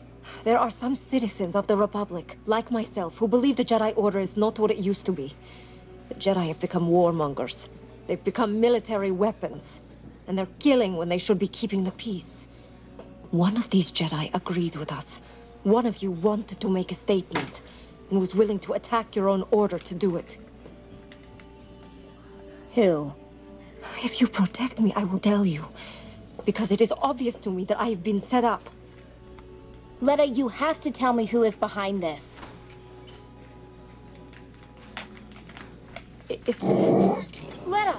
There are some citizens of the Republic, like myself, who believe the Jedi Order is not what it used to be. The Jedi have become warmongers. They've become military weapons. And they're killing when they should be keeping the peace. One of these Jedi agreed with us. One of you wanted to make a statement and was willing to attack your own order to do it. Who? If you protect me, I will tell you. Because it is obvious to me that I have been set up. Letta, you have to tell me who is behind this. It's. Letta!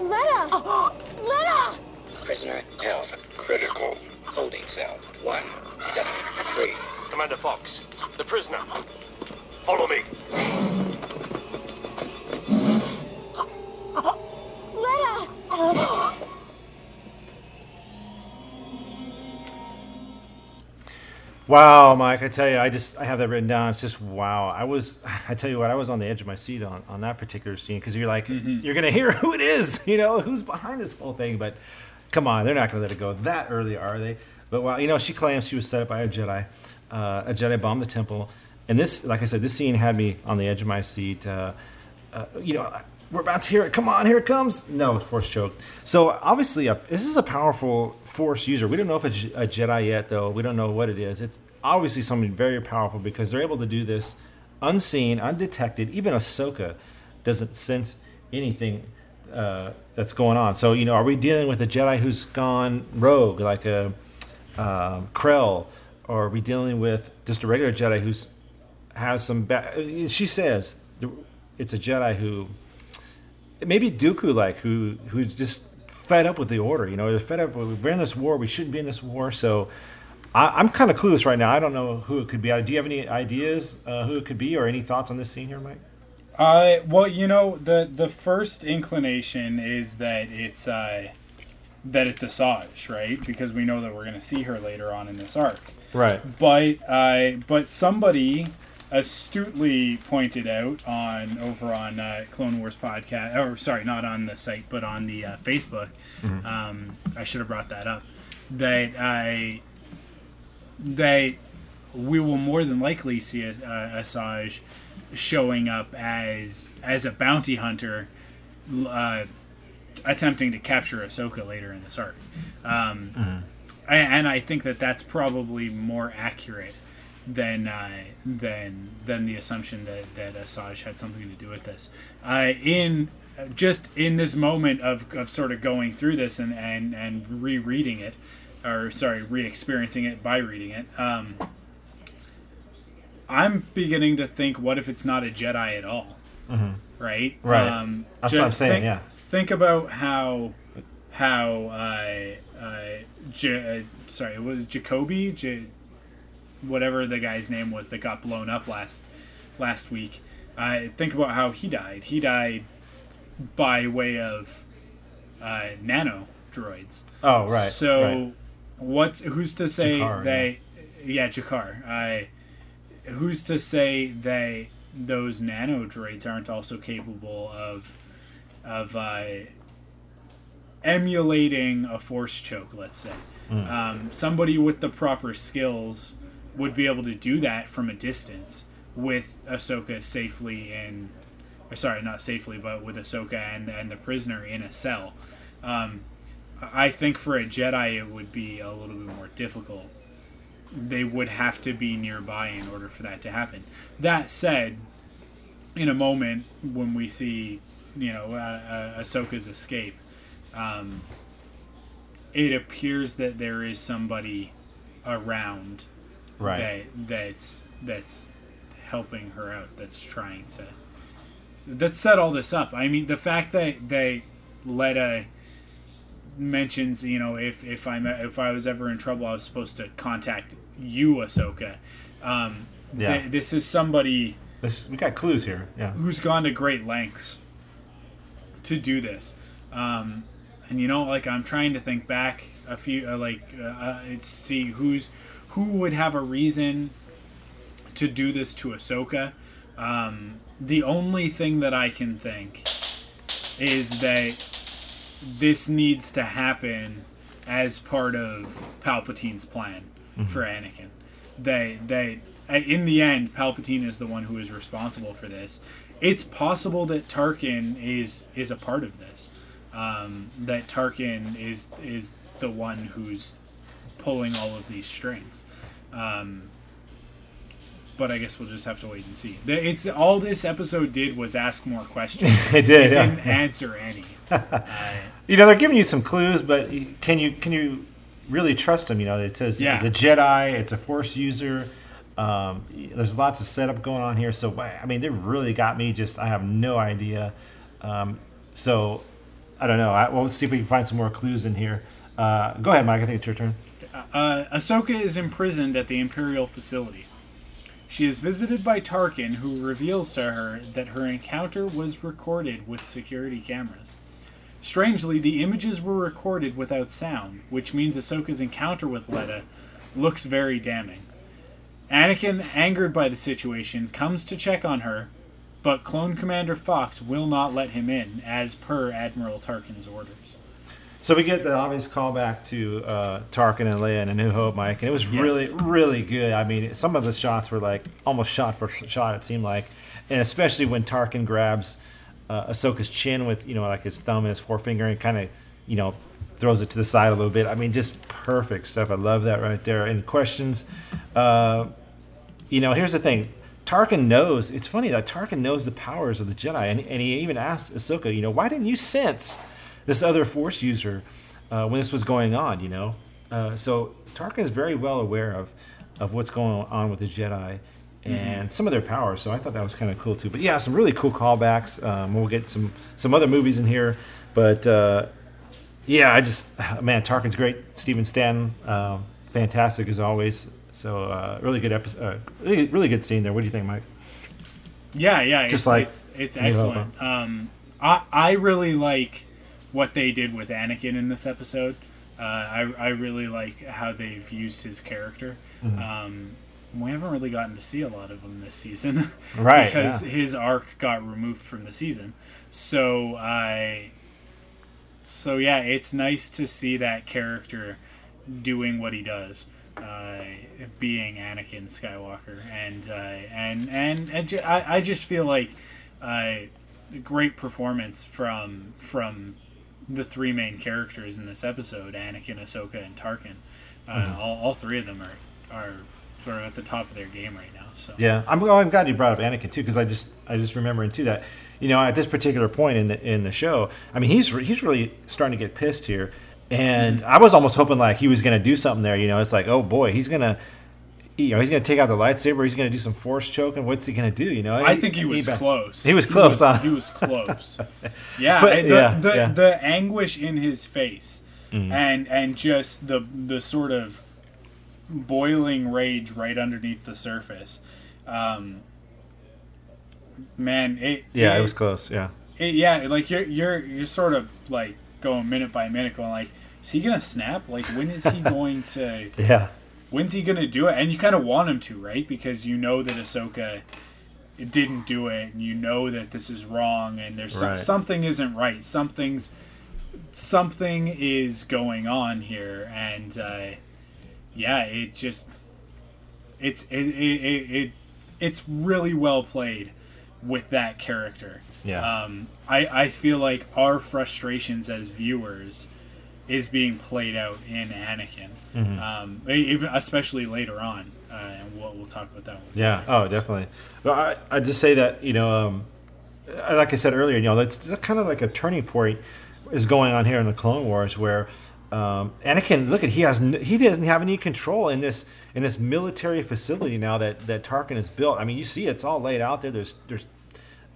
Letta! Letta! Prisoner health critical. Holding cell 173. Commander Fox, the prisoner. Follow me. Wow, Mike, I tell you, I just I have that written down. It's just wow. I was I tell you what, I was on the edge of my seat on, on that particular scene because you're like you're gonna hear (laughs) who it is, you know, who's behind this whole thing. But come on, they're not gonna let it go that early, are they? But wow, you know, she claims she was set up by a Jedi. Uh, a Jedi bombed the temple, and this, like I said, this scene had me on the edge of my seat. Uh, uh, you know, we're about to hear it. Come on, here it comes. No, force choke. So obviously, a, this is a powerful force user. We don't know if it's a Jedi yet, though. We don't know what it is. It's obviously something very powerful because they're able to do this unseen, undetected. Even Ahsoka doesn't sense anything uh, that's going on. So you know, are we dealing with a Jedi who's gone rogue, like a um, Krell, or are we dealing with just a regular Jedi who's has some bad? She says it's a Jedi who maybe Dooku like who who's just fed up with the order. You know, they're fed up. with- We're in this war. We shouldn't be in this war. So I, I'm kind of clueless right now. I don't know who it could be. Do you have any ideas uh, who it could be, or any thoughts on this scene here, Mike? Uh, well, you know, the the first inclination is that it's uh, that it's Asajj, right? Because we know that we're going to see her later on in this arc. Right. But uh, but somebody astutely pointed out on over on uh, Clone Wars podcast, or sorry, not on the site, but on the uh, Facebook. Mhm. Um, I should have brought that up. That I that we will more than likely see a, uh, Asajj showing up as as a bounty hunter, uh, attempting to capture Ahsoka later in this arc. Um, Mhm. and I think that that's probably more accurate than uh, than than the assumption that that Asajj had something to do with this. Uh, in just in this moment of, of sort of going through this and, and, and rereading it, or sorry, re-experiencing it by reading it, um, I'm beginning to think, what if it's not a Jedi at all? Mhm. Right? Right. Um, That's what I'm saying, think- yeah. Think about how how uh, uh, J- uh, sorry, it was Jacoby, J- whatever the guy's name was that got blown up last last week. Uh, think about how he died. He died by way of uh, nano droids. Oh, right, So, right. what's who's to say Jackar, they? Yeah, Jackar. I. Who's to say they those nano droids aren't also capable of of uh, emulating a force choke? Let's say Mm. um, somebody with the proper skills would be able to do that from a distance with Ahsoka safely in. Sorry, not safely, but with Ahsoka and and the prisoner in a cell. Um, I think for a Jedi it would be a little bit more difficult. They would have to be nearby in order for that to happen. That said, in a moment when we see, you know, uh, uh, Ahsoka's escape, um, it appears that there is somebody around Right. that that's that's helping her out. That's trying to that set all this up. I mean, the fact that they Letta mentions, you know, if if I'm if I was ever in trouble, I was supposed to contact you, Ahsoka. Um, Yeah. th- this is somebody This we got clues here. Yeah. who's gone to great lengths to do this. Um, and you know, like I'm trying to think back a few, uh, like uh, uh, see who's who would have a reason to do this to Ahsoka. Um, the only thing that I can think is that this needs to happen as part of Palpatine's plan for Anakin. They they in the end, Palpatine is the one who is responsible for this. It's possible that Tarkin is is a part of this. Um, that Tarkin is is the one who's pulling all of these strings. Um, but I guess we'll just have to wait and see. It's all this episode did was ask more questions. (laughs) It did, It yeah. didn't answer any. (laughs) You know, they're giving you some clues, but can you can you really trust them? You know, it says Yeah. it's a Jedi, it's a Force user. Um, there's lots of setup going on here, so I mean, they really got me. Just I have no idea. Um, so I don't know. I, we'll see if we can find some more clues in here. Uh, go ahead, Mike. I think it's your turn. Uh, Ahsoka is imprisoned at the Imperial facility. She is visited by Tarkin, who reveals to her that her encounter was recorded with security cameras. Strangely, the images were recorded without sound, which means Ahsoka's encounter with Letta looks very damning. Anakin, angered by the situation, comes to check on her, but Clone Commander Fox will not let him in, as per Admiral Tarkin's orders. So we get the obvious callback to uh, Tarkin and Leia in A New Hope, Mike, and it was really, Yes. really good. I mean, some of the shots were like almost shot for shot. It seemed like, and especially when Tarkin grabs uh, Ahsoka's chin with you know like his thumb and his forefinger and kind of you know throws it to the side a little bit. I mean, just perfect stuff. I love that right there. Any questions? Uh, you know, here's the thing. Tarkin knows. It's funny that Tarkin knows the powers of the Jedi, and, and he even asks Ahsoka, you know, why didn't you sense this other Force user uh, when this was going on? You know, uh, so Tarkin is very well aware of of what's going on with the Jedi and some of their powers. So I thought that was kind of cool too. But yeah, some really cool callbacks. Um, we'll get some some other movies in here, but uh, yeah, I just (sighs) man, Tarkin's great. Stephen Stanton, um, fantastic as always. So uh, really good episode, uh, really, really good scene there. What do you think, Mike? Yeah, yeah, Just it's, like it's, it's excellent. Um, I I really like what they did with Anakin in this episode. Uh, I I really like how they've used his character. Mhm. Um, we haven't really gotten to see a lot of him this season, (laughs) Right, Because yeah. his arc got removed from the season. So I. So yeah, it's nice to see that character doing what he does, uh, being Anakin Skywalker, and uh, and and, and ju- I, I just feel like uh, a great performance from from the three main characters in this episode: Anakin, Ahsoka, and Tarkin. Uh, Mhm. all, all three of them are are sort of at the top of their game right now. So Yeah, I'm, well, I'm glad you brought up Anakin too, because I just I just remembering too that you know at this particular point in the in the show, I mean he's he's really starting to get pissed here, and I was almost hoping like he was going to do something there. You know, it's like oh boy, he's gonna. You know, he's gonna take out the lightsaber. He's gonna do some force choking. What's he gonna do? You know, I think he was ba- close. He was He close. was- huh? he was close. (laughs) Yeah, But- the, yeah, the, yeah. the anguish in his face Mhm. and and just the the sort of boiling rage right underneath the surface. Um, man, it yeah, it was close. Yeah, it, yeah, like you're you're you're sort of like going minute by minute, going like, is he gonna snap? Like when is he (laughs) going to? Yeah. When's he gonna do it? And you kind of want him to, right? Because you know that Ahsoka didn't do it, and you know that this is wrong, and there's some, Right. something isn't right. Something's something is going on here, and uh, yeah, it just it's it, it, it, it it's really well played with that character. Yeah. Um, I I feel like our frustrations as viewers is being played out in Anakin. Mhm. Um, even especially later on, uh, and we'll we'll talk about that one. Yeah. Oh, definitely. Well, I I just say that you know, um, like I said earlier, you know, that's, that's kind of like a turning point is going on here in the Clone Wars where. Um, Anakin, look at he has he doesn't have any control in this in this military facility now that that Tarkin has built. I mean, you see it's all laid out there. There's there's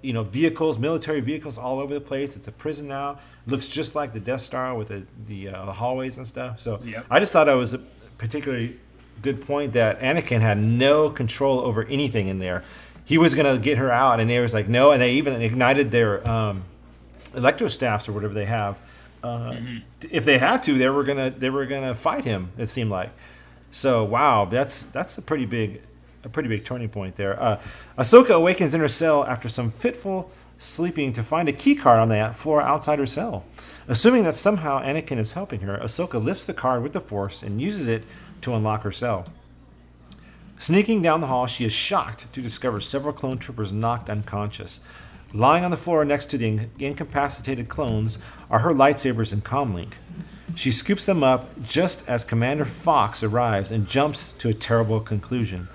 you know vehicles, military vehicles all over the place. It's a prison now. It looks just like the Death Star with the the, uh, hallways and stuff. So Yep. I just thought it was a particularly good point that Anakin had no control over anything in there. He was gonna get her out, and they was like no, and they even ignited their um, electrostaffs or whatever they have. Uh, If they had to, they were gonna they were gonna fight him. It seemed like. So wow, that's that's a pretty big a pretty big turning point there. Uh, Ahsoka awakens in her cell after some fitful sleeping to find a key card on the floor outside her cell. Assuming that somehow Anakin is helping her, Ahsoka lifts the card with the Force and uses it to unlock her cell. Sneaking down the hall, she is shocked to discover several clone troopers knocked unconscious. Lying on the floor next to the in- incapacitated clones are her lightsabers and comlink. She scoops them up just as Commander Fox arrives and jumps to a terrible conclusion.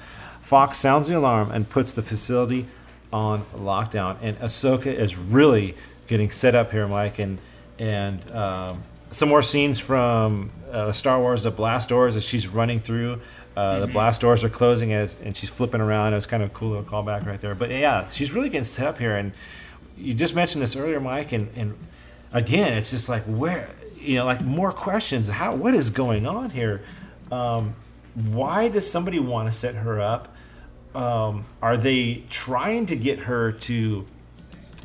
Fox sounds the alarm and puts the facility on lockdown. And Ahsoka is really getting set up here, Mike. And and um, some more scenes from uh, Star Wars: The Blast Doors as she's running through. Uh, The Mhm. blast doors are closing as, and she's flipping around. It was kind of a cool little callback right there. But yeah, she's really getting set up here. And you just mentioned this earlier, Mike. And, and again, it's just like where you know, like more questions. How what is going on here? Um, why does somebody want to set her up? Um, are they trying to get her to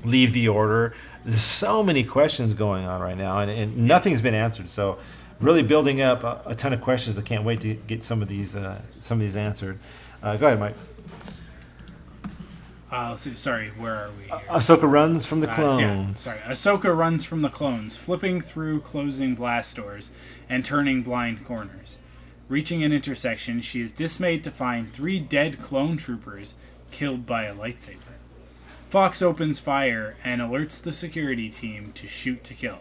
leave the order? There's so many questions going on right now, and, and nothing's been answered. So, really building up a, a ton of questions. I can't wait to get some of these uh, some of these answered. Uh, go ahead, Mike. Uh, see, sorry, where are we? Here? Ahsoka runs from the Uh, yeah, clones. sorry, Ahsoka runs from the clones, flipping through closing blast doors and turning blind corners. Reaching an intersection, she is dismayed to find three dead clone troopers killed by a lightsaber. Fox opens fire and alerts the security team to shoot to kill.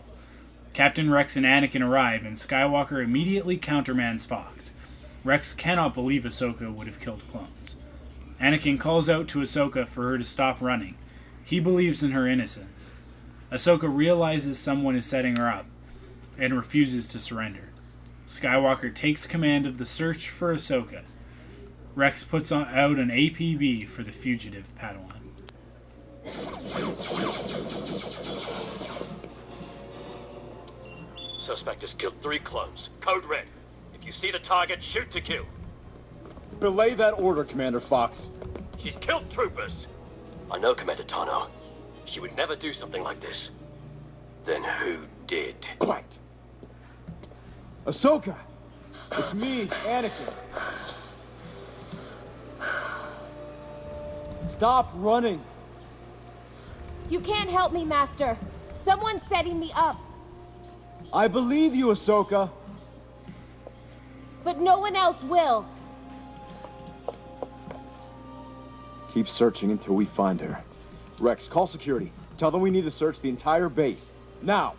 Captain Rex and Anakin arrive, and Skywalker immediately countermands Fox. Rex cannot believe Ahsoka would have killed clones. Anakin calls out to Ahsoka for her to stop running. He believes in her innocence. Ahsoka realizes someone is setting her up and refuses to surrender. Skywalker takes command of the search for Ahsoka. Rex puts on, out an APB for the fugitive Padawan. Suspect has killed three clones. Code red. If you see the target, shoot to kill. Belay that order, Commander Fox. She's killed troopers. I know, Commander Tano. She would never do something like this. Then who did? Quiet. Ahsoka! It's me, Anakin. Stop running. You can't help me, Master. Someone's setting me up, I believe you, Ahsoka. but no one else will. Keep searching until we find her. Rex, call security. Tell them we need to search the entire base. Now!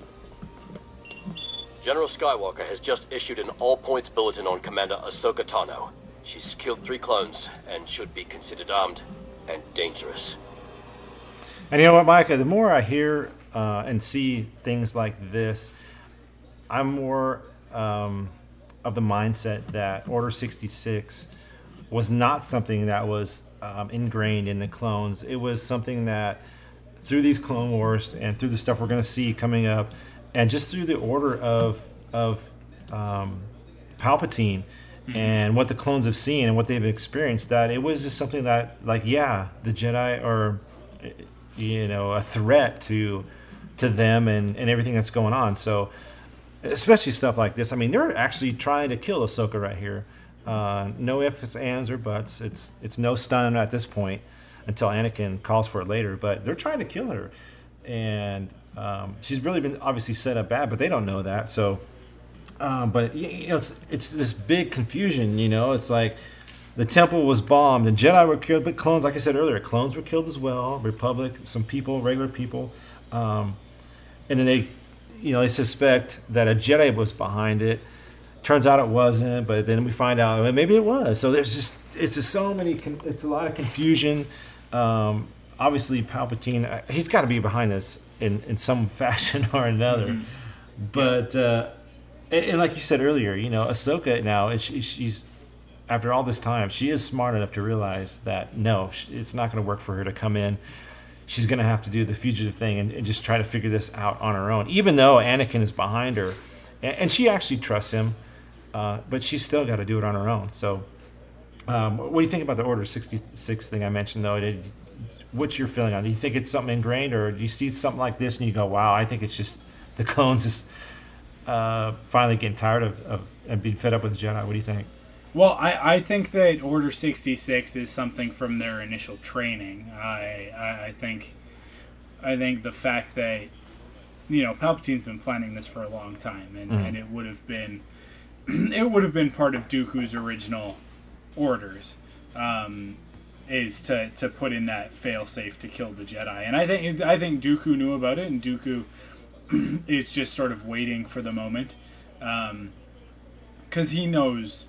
General Skywalker has just issued an all-points bulletin on Commander Ahsoka Tano. She's killed three clones and should be considered armed and dangerous. And you know what, Micah? The more I hear uh, and see things like this, I'm more um, of the mindset that Order 66 was not something that was um, ingrained in the clones. It was something that, through these Clone Wars and through the stuff we're going to see coming up, and just through the order of of um, Palpatine and what the clones have seen and what they've experienced, that it was just something that, like, yeah, the Jedi are, you know, a threat to to them and, and everything that's going on. So especially stuff like this. I mean, they're actually trying to kill Ahsoka right here. Uh, no ifs, ands, or buts. It's it's no stun at this point until Anakin calls for it later. But they're trying to kill her, and um, she's really been obviously set up bad, but they don't know that. So, um, but you know, it's it's this big confusion. You know, it's like the temple was bombed and Jedi were killed, but clones, like I said earlier, clones were killed as well. Republic, some people, regular people, um, and then they, you know, they suspect that a Jedi was behind it. Turns out it wasn't, but then we find out well, maybe it was. So there's just it's just so many. It's a lot of confusion. Um, obviously, Palpatine, uh, he's got to be behind this in in some (laughs) fashion or another. But uh, and, and like you said earlier, you know, Ahsoka now she, she's after all this time, she is smart enough to realize that no, it's not going to work for her to come in. She's going to have to do the fugitive thing and, and just try to figure this out on her own, even though Anakin is behind her, and, and she actually trusts him, uh, but she's still got to do it on her own. So, um, what do you think about the Order sixty six thing I mentioned though? Did, what's your feeling on? it? Do you think it's something ingrained, or do you see something like this and you go, "Wow, I think it's just (laughs) the clones just uh, finally getting tired of, of and being fed up with the Jedi"? What do you think? Well, I, I think that Order 66 is something from their initial training. I, I, I think I think the fact that you know Palpatine's been planning this for a long time, and, Mhm. and it would have been (clears throat) it would have been part of Dooku's original orders um, is to, to put in that failsafe to kill the Jedi, and I think I think Dooku knew about it, and Dooku (clears throat) is just sort of waiting for the moment um, because he knows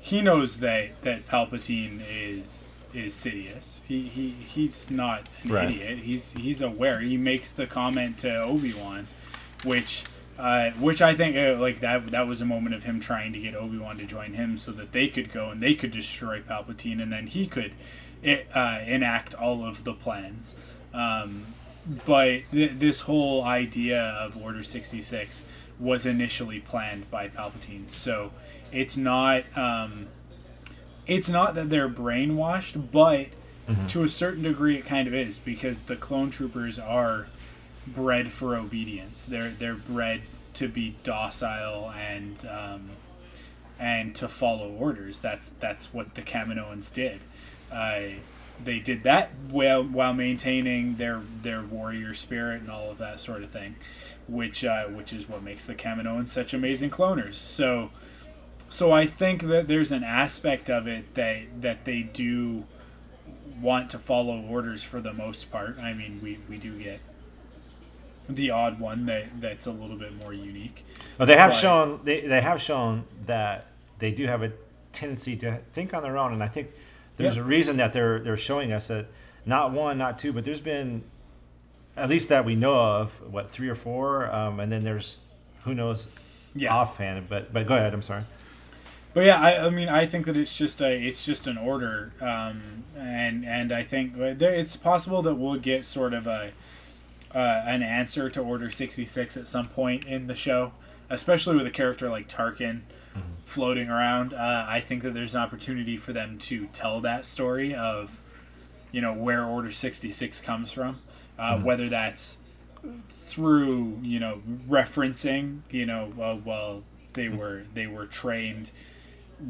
he knows that that Palpatine is is Sidious. He he he's not an Right. idiot. He's he's aware. He makes the comment to Obi Wan, which. Uh, which I think uh, like that that was a moment of him trying to get Obi Wan to join him so that they could go and they could destroy Palpatine and then he could it, uh, enact all of the plans. Um, but th- this whole idea of Order 66 was initially planned by Palpatine. So it's not um, it's not that they're brainwashed, but Mhm. to a certain degree it kind of is because the clone troopers are bred for obedience. They're they're bred to be docile and um, and to follow orders. That's that's what the Kaminoans did. Uh, they did that while while maintaining their their warrior spirit and all of that sort of thing, which uh, which is what makes the Kaminoans such amazing cloners. So so I think that there's an aspect of it that that they do want to follow orders for the most part. I mean, we, we do get the odd one that that's a little bit more unique. Well, they have But- shown they, they have shown that they do have a tendency to think on their own, and I think there's Yeah. a reason that they're they're showing us that not one, not two, but there's been at least that we know of what three or four, um, and then there's who knows Yeah. offhand. But but go ahead. I'm sorry. But yeah, I, I mean, I think that it's just a it's just an order, um, and and I think there, it's possible that we'll get sort of a uh, an answer to Order sixty six at some point in the show, especially with a character like Tarkin floating around. Uh, I think that there's an opportunity for them to tell that story of, you know, where Order sixty six comes from, uh, Mhm. whether that's through you know referencing you know well, well they were they were trained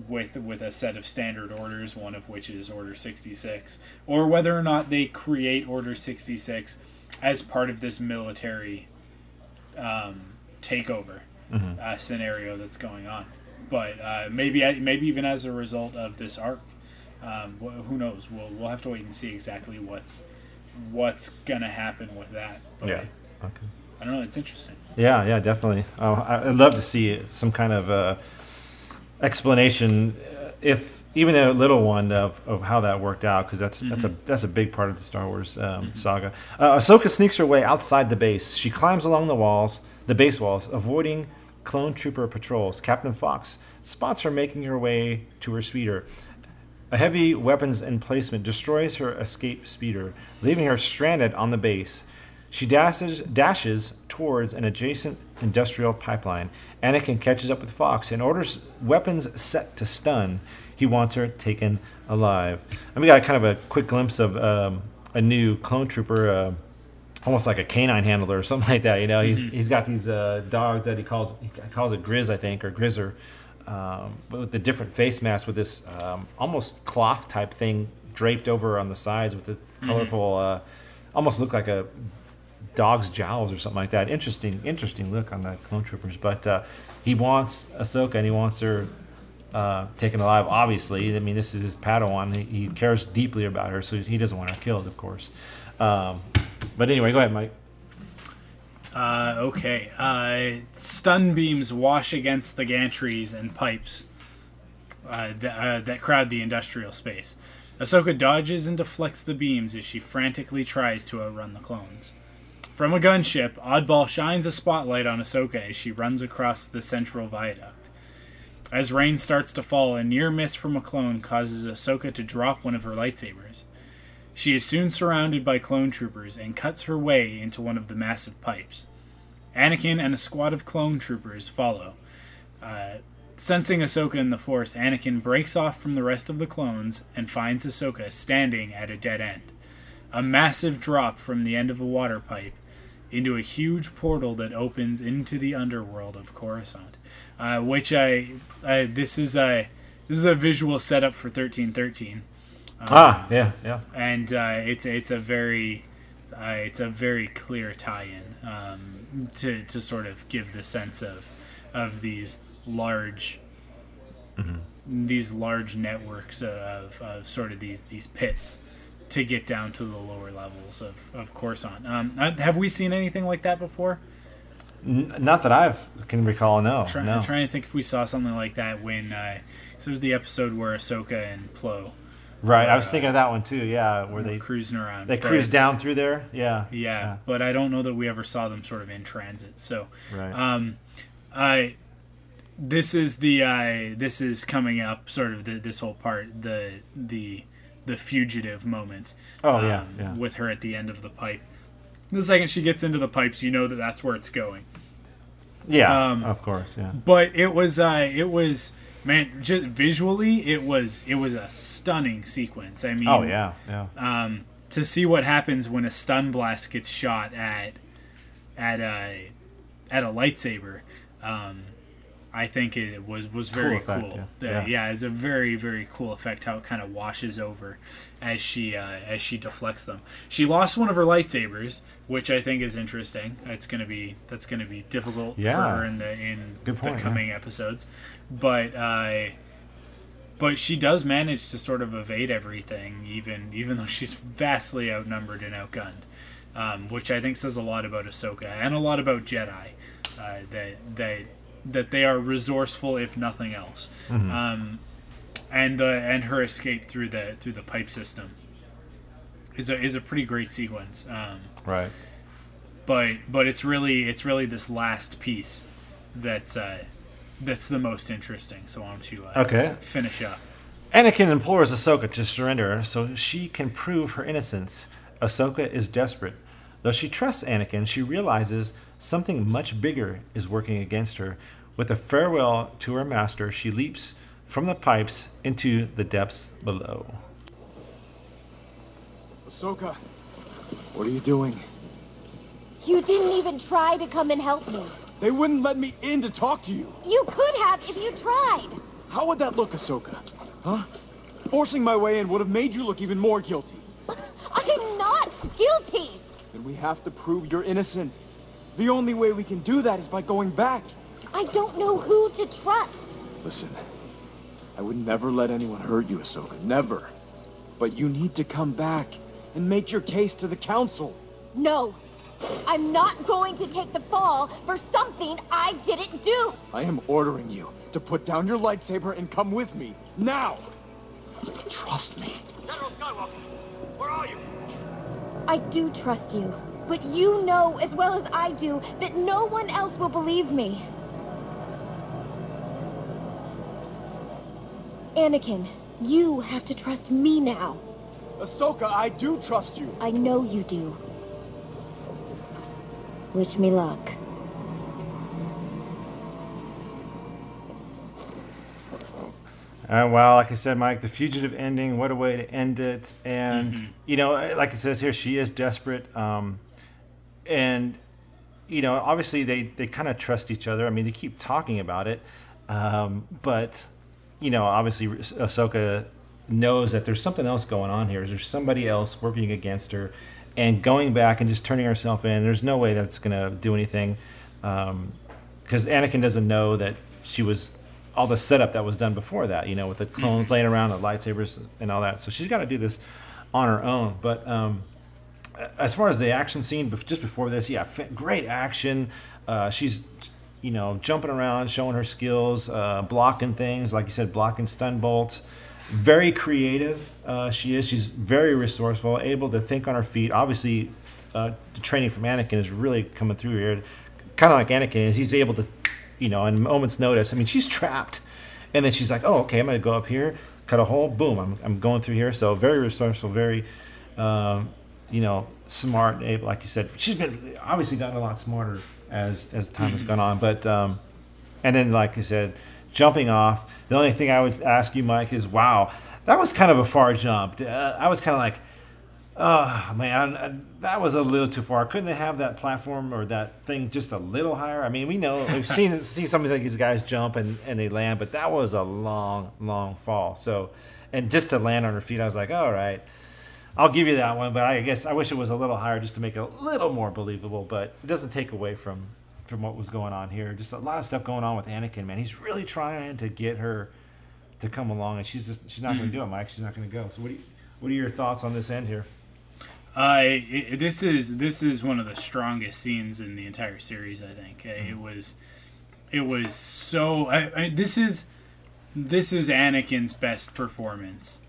with with a set of standard orders one of which is order 66 or whether or not they create order 66 as part of this military um, takeover Mhm. uh, scenario that's going on but uh, maybe maybe even as a result of this arc um, wh- who knows we'll, we'll have to wait and see exactly what's what's gonna happen with that but Yeah. Okay. I don't know it's interesting Yeah, yeah, definitely. Oh, I'd love to see some kind of uh, explanation, uh, if even a little one, of, of how that worked out, because that's that's a that's a big part of the Star Wars um, saga. Uh, Ahsoka sneaks her way outside the base. She climbs along the walls, the base walls, avoiding clone trooper patrols. Captain Fox spots her making her way to her speeder. A heavy weapons emplacement destroys her escape speeder, leaving her stranded on the base. She dashes, dashes towards an adjacent industrial pipeline. Anakin catches up with Fox and orders weapons set to stun. He wants her taken alive. And we got kind of a quick glimpse of um, a new clone trooper, uh, almost like a canine handler or something (laughs) like that. You know, he's Mhm. he's got these uh, dogs that he calls he calls it Grizz, I think, or Grizzer, um, but with the different face masks with this um, almost cloth type thing draped over on the sides with the Mhm. colorful, uh, almost look like a dog's jowls or something like that. Interesting, interesting look on the clone troopers. But uh, he wants Ahsoka and he wants her uh, taken alive. Obviously, I mean this is his Padawan. He, he cares deeply about her, so he doesn't want her killed, of course. Um, but anyway, go ahead, Mike. Uh, okay. Uh, stun beams wash against the gantries and pipes uh, that, uh, that crowd the industrial space. Ahsoka dodges and deflects the beams as she frantically tries to outrun the clones. From a gunship, Oddball shines a spotlight on Ahsoka as she runs across the central viaduct. As rain starts to fall, a near miss from a clone causes Ahsoka to drop one of her lightsabers. She is soon surrounded by clone troopers and cuts her way into one of the massive pipes. Anakin and a squad of clone troopers follow. Uh, sensing Ahsoka in the Force, Anakin breaks off from the rest of the clones and finds Ahsoka standing at a dead end. A massive drop from the end of a water pipe into a huge portal that opens into the underworld of Coruscant. Uh, which I, I this is a this is a visual setup for thirteen thirteen. Um, Ah, yeah, yeah. And uh, it's it's a very uh, it's a very clear tie-in um, to to sort of give the sense of of these large these large networks of, of sort of these these pits to get down to the lower levels of of Coruscant. Um, uh, have we seen anything like that before? N- not that I can recall. No, Try, no. I'm trying to think if we saw something like that when uh, so there's the episode where Ahsoka and Plo. Right, I was uh, thinking of that one too. Yeah, where were they cruising around. They cruise down through there. Yeah, Yeah, but I don't know that we ever saw them sort of in transit. So, Right. um, I this is the uh, this is coming up sort of the, this whole part the the the fugitive moment. Oh, yeah, um, yeah. With her at the end of the pipe. The second she gets into the pipes, you know that that's where it's going. yeah, Um, of course. Yeah, But it was uh, it was man just visually it was it was a stunning sequence. I mean, Oh, yeah, yeah. Um, to see what happens when a stun blast gets shot at at a at a lightsaber, um, I think it was was Cool very effect, cool. yeah. The- Yeah. yeah, it's a very very cool effect how it kind of washes over as she uh, as she deflects them. She lost one of her lightsabers, which I think is interesting. It's gonna be that's gonna be difficult for her in the in point, the yeah. coming episodes, but. Uh, but she does manage to sort of evade everything, even even though she's vastly outnumbered and outgunned, um, which I think says a lot about Ahsoka and a lot about Jedi, uh, that that that they are resourceful if nothing else, Mhm. um, and uh, and her escape through the through the pipe system is a is a pretty great sequence. Um, right. but but it's really it's really this last piece that's uh, that's the most interesting. So why don't you uh, Okay. finish up? Anakin implores Ahsoka to surrender so she can prove her innocence. Ahsoka is desperate. Though she trusts Anakin, she realizes something much bigger is working against her. With a farewell to her master, she leaps from the pipes into the depths below. Ahsoka, what are you doing? You didn't even try to come and help me. They wouldn't let me in to talk to you. You could have if you tried. How would that look, Ahsoka? Huh? Forcing my way in would have made you look even more guilty. (laughs) I'm not guilty. Then we have to prove you're innocent. The only way we can do that is by going back. I don't know who to trust. Listen, I would never let anyone hurt you, Ahsoka. Never. But you need to come back and make your case to the Council. No. I'm not going to take the fall for something I didn't do. I am ordering you to put down your lightsaber and come with me. Now! Trust me. General Skywalker, where are you? I do trust you. But you know as well as I do that no one else will believe me. Anakin, you have to trust me now. Ahsoka, I do trust you. I know you do. Wish me luck. Uh, well, like I said, Mike, the fugitive ending. What a way to end it! And Mm-hmm. you know, like it says here, she is desperate. Um, and you know, obviously they they kind of trust each other. I mean, they keep talking about it, um, but you know, obviously Ahsoka knows that there's something else going on here. There's somebody else working against her, and going back and just turning herself in. There's no way that's gonna do anything, because Anakin doesn't know that she was all the setup that was done before that. You know, with the clones laying around, the lightsabers, and all that. So she's got to do this on her own. But um, as far as the action scene, just before this, yeah, great action. Uh, she's, you know, jumping around, showing her skills, uh, blocking things, like you said, blocking stun bolts. Very creative. Uh, she is. She's very resourceful, able to think on her feet. Obviously, uh, the training from Anakin is really coming through here. Kind of like Anakin is. He's able to, you know, in moment's notice. I mean, she's trapped, and then she's like, "Oh, okay, I'm going to go up here, cut a hole. Boom, I'm, I'm going through here." So very resourceful, very um, you know, smart, able, like you said. She's been obviously gotten a lot smarter as as time has gone on. But um, and then, like you said, jumping off. The only thing I would ask you, Mike, is wow, that was kind of a far jump. Uh, I was kind of like, oh man, that was a little too far. Couldn't they have that platform or that thing just a little higher? I mean, we know we've seen (laughs) see some of these guys jump and and they land, but that was a long, long fall. So, and just to land on her feet, I was like, all right. I'll give you that one, but I guess I wish it was a little higher just to make it a little more believable. But it doesn't take away from from what was going on here. Just a lot of stuff going on with Anakin, man. He's really trying to get her to come along, and she's just she's not going to do it, Mike. She's not going to go. So what do you, what are your thoughts on this end here? Uh, it, this is this is one of the strongest scenes in the entire series. I think Uh, it was it was so. I, I, this is this is Anakin's best performance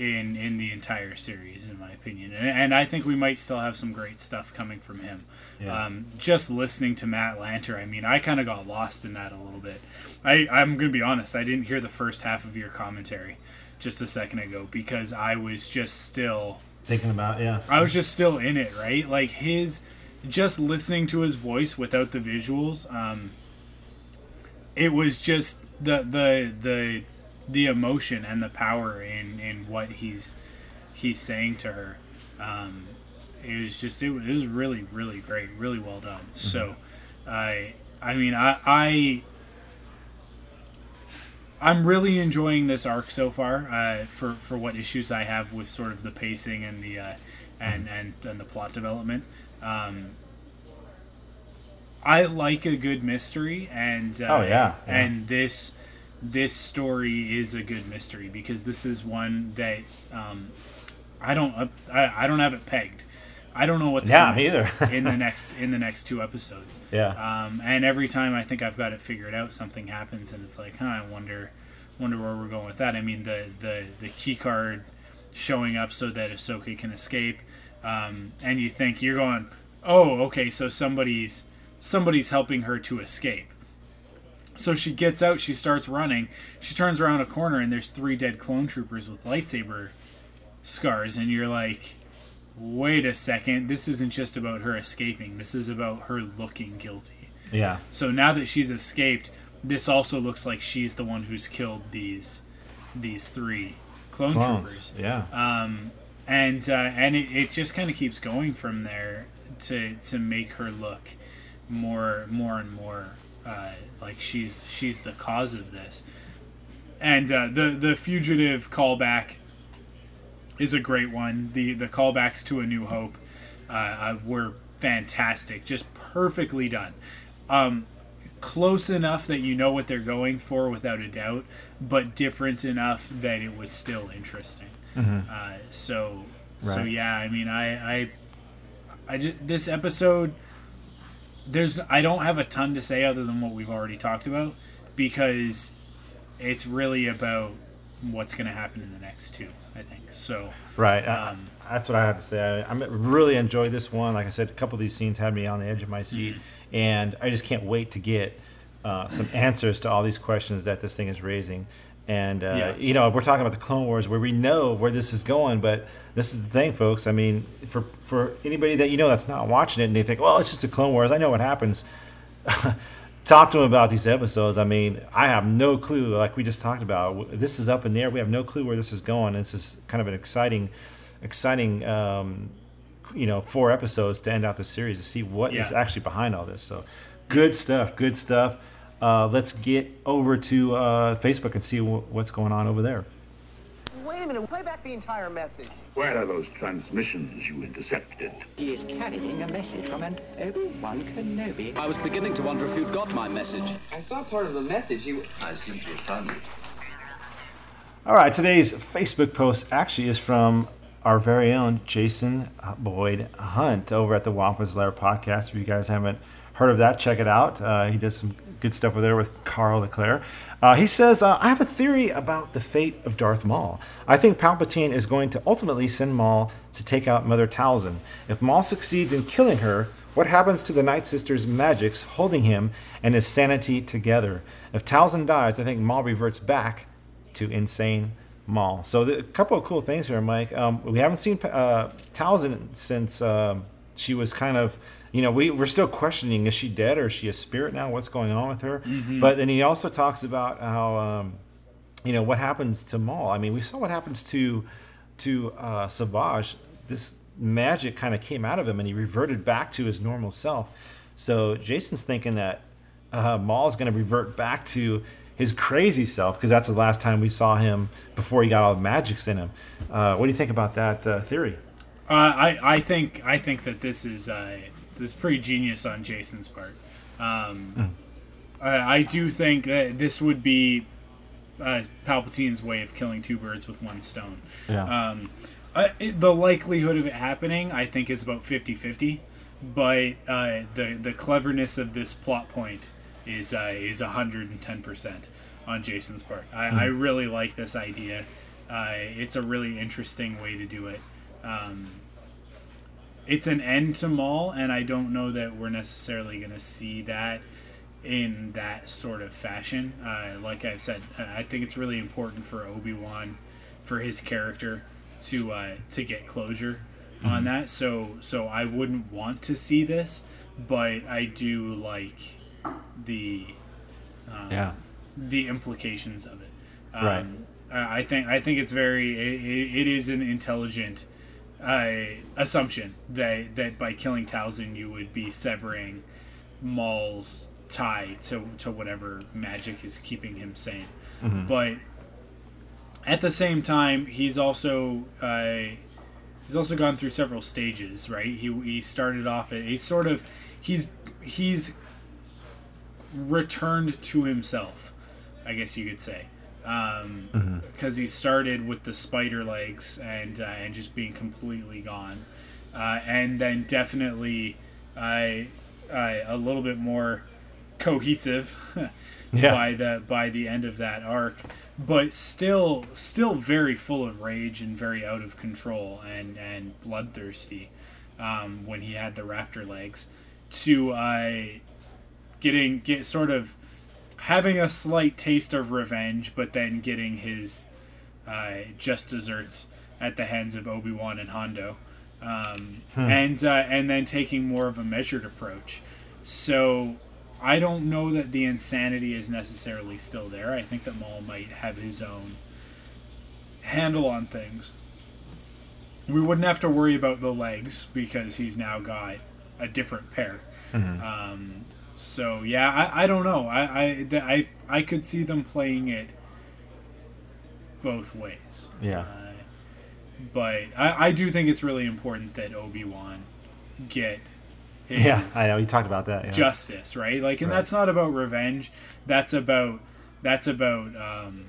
in in the entire series, in my opinion. And, and I think we might still have some great stuff coming from him. Yeah. Um, just listening to Matt Lanter, I mean, I kind of got lost in that a little bit. I I'm gonna be honest, I didn't hear the first half of your commentary just a second ago because I was just still Thinking about yeah, I was just still in it, right? Like his, just listening to his voice without the visuals, um, it was just the the the the emotion and the power in in what he's he's saying to her. Um, it was just it, was- it was really really great, really well done. So, I I mean I I. I'm really enjoying this arc so far. Uh, for for what issues I have with sort of the pacing and the uh, and and and the plot development. Um, I like a good mystery, and uh, Oh, yeah, yeah. and this this story is a good mystery because this is one that um, I don't uh, I, I don't have it pegged. I don't know what's Yeah, coming either. in the (laughs) next in the next two episodes. Yeah. Um, and every time I think I've got it figured out, something happens, and it's like, huh, I wonder, wonder where we're going with that. I mean, the the the key card showing up so that Ahsoka can escape, um, and you think you're going, oh, okay, so somebody's somebody's helping her to escape. So she gets out, she starts running, she turns around a corner, and there's three dead clone troopers with lightsaber scars, and you're like, wait a second, this isn't just about her escaping, this is about her looking guilty. yeah, So now that she's escaped, this also looks like she's the one who's killed these these three clone Clones, troopers. yeah. Um, and uh, and it, it just kind of keeps going from there to to make her look more more and more uh, like she's she's the cause of this. And uh, the the fugitive callback is a great one. The the callbacks to A New Hope uh, uh, were fantastic, just perfectly done. Um, close enough that you know what they're going for without a doubt, but different enough that it was still interesting. Mhm. Uh, so so yeah, I mean, I I I just this episode. There's I don't have a ton to say other than what we've already talked about because it's really about what's going to happen in the next two. I think so. Right. I- Um, that's what I have to say. I, I really enjoyed this one. Like I said, a couple of these scenes had me on the edge of my seat, Mm-hmm. and I just can't wait to get uh, some answers to all these questions that this thing is raising. And uh, Yeah. you know, we're talking about the Clone Wars, where we know where this is going, but this is the thing, folks. I mean, for for anybody that you know that's not watching it and they think, well, it's just a Clone Wars. I know what happens. (laughs) talk to them about these episodes. I mean, I have no clue. Like we just talked about, this is up in the air. We have no clue where this is going. This is kind of an exciting, exciting um, you know four episodes to end out the series to see what is Yeah. actually behind all this. So good stuff, good stuff. Uh, let's get over to uh, Facebook and see wh- what's going on over there. Wait a minute, play back the entire message. Where are those transmissions you intercepted? He is carrying a message from an Obi-Wan Kenobi. I was beginning to wonder if you'd got my message. I saw part of the message. You... I seem to have found it. All right, today's Facebook post actually is from our very own Jason Boyd Hunt over at the Wampus Lair podcast. If you guys haven't heard of that, check it out. Uh, he does some good stuff over there with Carl Leclerc. Uh, he says, uh, I have a theory about the fate of Darth Maul. I think Palpatine is going to ultimately send Maul to take out Mother Talzin. If Maul succeeds in killing her, what happens to the Night Sister's magics holding him and his sanity together? If Talzin dies, I think Maul reverts back to insane Maul. So the, a couple of cool things here, Mike. Um, we haven't seen uh, Talzin since um she was kind of, you know, we, we're still questioning is she dead or is she a spirit now? What's going on with her? Mhm. But then he also talks about how, um, you know, what happens to Maul. I mean, we saw what happens to to uh, Savage. This magic kind of came out of him and he reverted back to his normal self. So Jason's thinking that uh, Maul's going to revert back to his crazy self because that's the last time we saw him before he got all the magics in him. Uh, what do you think about that uh, theory? Uh, I I think I think that this is uh, is pretty genius on Jason's part. Um, I, I do think that this would be uh, Palpatine's way of killing two birds with one stone. Yeah. Um, I, it, the likelihood of it happening, I think, is about 50-50, but uh, the the cleverness of this plot point is uh, is hundred and ten percent on Jason's part. I, I Mhm. really like this idea. Uh, it's a really interesting way to do it. Um, it's an end to Maul, and I don't know that we're necessarily going to see that in that sort of fashion. Uh, like I've said, uh, I think it's really important for Obi Wan, for his character, to uh, to get closure on Mhm. that. So so I wouldn't want to see this, but I do like the um, Yeah. the implications of it. Um, Right. I think I think it's very it- it is an intelligent uh, assumption that that by killing Talzin you would be severing Maul's tie to to whatever magic is keeping him sane. Mhm. But at the same time, he's also uh, he's also gone through several stages, right? He he started off at he's sort of he's he's returned to himself, I guess you could say, because Mhm. he started with the spider legs and uh, and just being completely gone, uh, and then definitely uh, uh, a little bit more cohesive (laughs) Yeah. by the by the end of that arc, but still still very full of rage and very out of control and and bloodthirsty um, when he had the raptor legs to uh, getting get sort of having a slight taste of revenge, but then getting his uh, just desserts at the hands of Obi Wan and Hondo, um, Hmm. and uh, and then taking more of a measured approach. So I don't know that the insanity is necessarily still there. I think that Maul might have his own handle on things. We wouldn't have to worry about the legs because he's now got a different pair. Mhm. Um, so yeah, I, I don't know. I I, I I could see them playing it both ways. Yeah. Uh, but I, I do think it's really important that Obi Wan get his Yeah, I know. You talked about that. Yeah. justice, right? Like, and Right. that's not about revenge. That's about that's about. Um,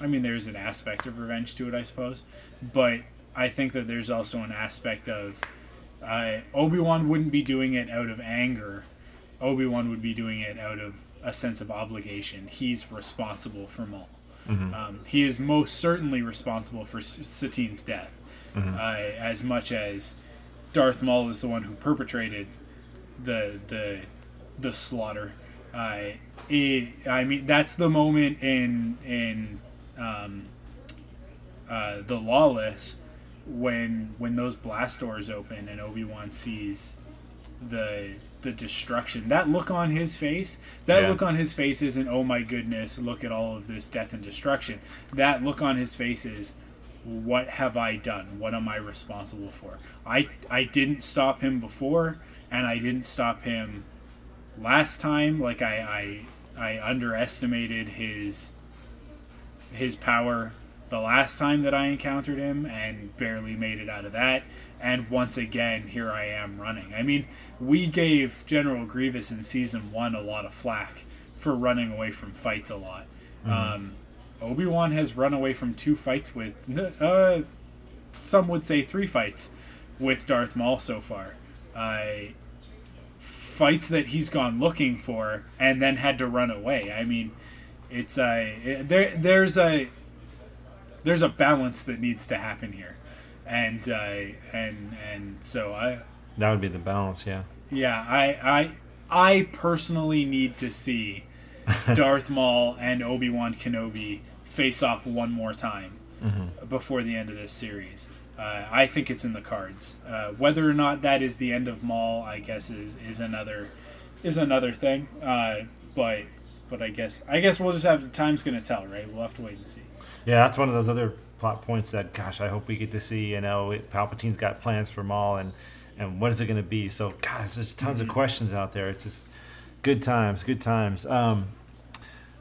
I mean, there's an aspect of revenge to it, I suppose, but I think that there's also an aspect of uh, Obi Wan wouldn't be doing it out of anger. Obi Wan would be doing it out of a sense of obligation. He's responsible for Maul. Mhm. Um, he is most certainly responsible for S- Satine's death, Mhm. uh, as much as Darth Maul is the one who perpetrated the the the slaughter. Uh, it, I mean, that's the moment in in um, uh, the Lawless when when those blast doors open and Obi Wan sees the the destruction. That look on his face, that Yeah. look on his face isn't oh my goodness, look at all of this death and destruction. That look on his face is what have I done? What am I responsible for? I I didn't stop him before, and I didn't stop him last time. Like I I, I underestimated his his power the last time that I encountered him and barely made it out of that. And once again, here I am running. I mean, we gave General Grievous in season one a lot of flack for running away from fights a lot. Mhm. Um, Obi Wan has run away from two fights with, uh, some would say three fights with Darth Maul so far. Uh, fights that he's gone looking for and then had to run away. I mean, it's a there. There's a there's a balance that needs to happen here, and uh, and and so I That would be the balance, yeah. yeah I I I personally need to see (laughs) Darth Maul and Obi Wan Kenobi face off one more time Mhm. before the end of this series. Uh, I think it's in the cards. Uh, whether or not that is the end of Maul, I guess is, is another is another thing. Uh, but but I guess I guess we'll just have time's gonna tell, right? We'll have to wait and see. Yeah, that's one of those other plot points that, gosh, I hope we get to see. You know, it, Palpatine's got plans for Maul, and and what is it going to be? So, gosh, there's tons of Mhm. questions out there. It's just good times, good times. Um,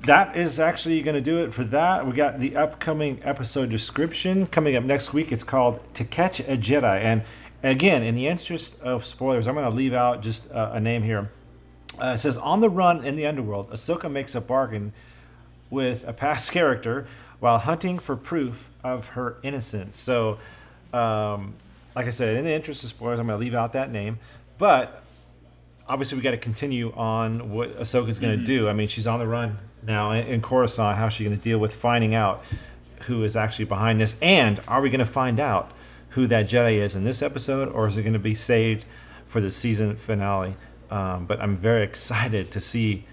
that is actually going to do it for that. We got the upcoming episode description coming up next week. It's called "To Catch a Jedi," and again, in the interest of spoilers, I'm going to leave out just uh, a name here. Uh, it says, "On the run in the underworld, Ahsoka makes a bargain with a past (laughs) character while hunting for proof of her innocence." So, um, like I said, in the interest of spoilers, I'm going to leave out that name, but obviously we got to continue on what Ahsoka's going to Mhm. do. I mean, she's on the run now in, in Coruscant. How's she going to deal with finding out who is actually behind this? And are we going to find out who that Jedi is in this episode, or is it going to be saved for the season finale? Um, but I'm very (laughs) excited to see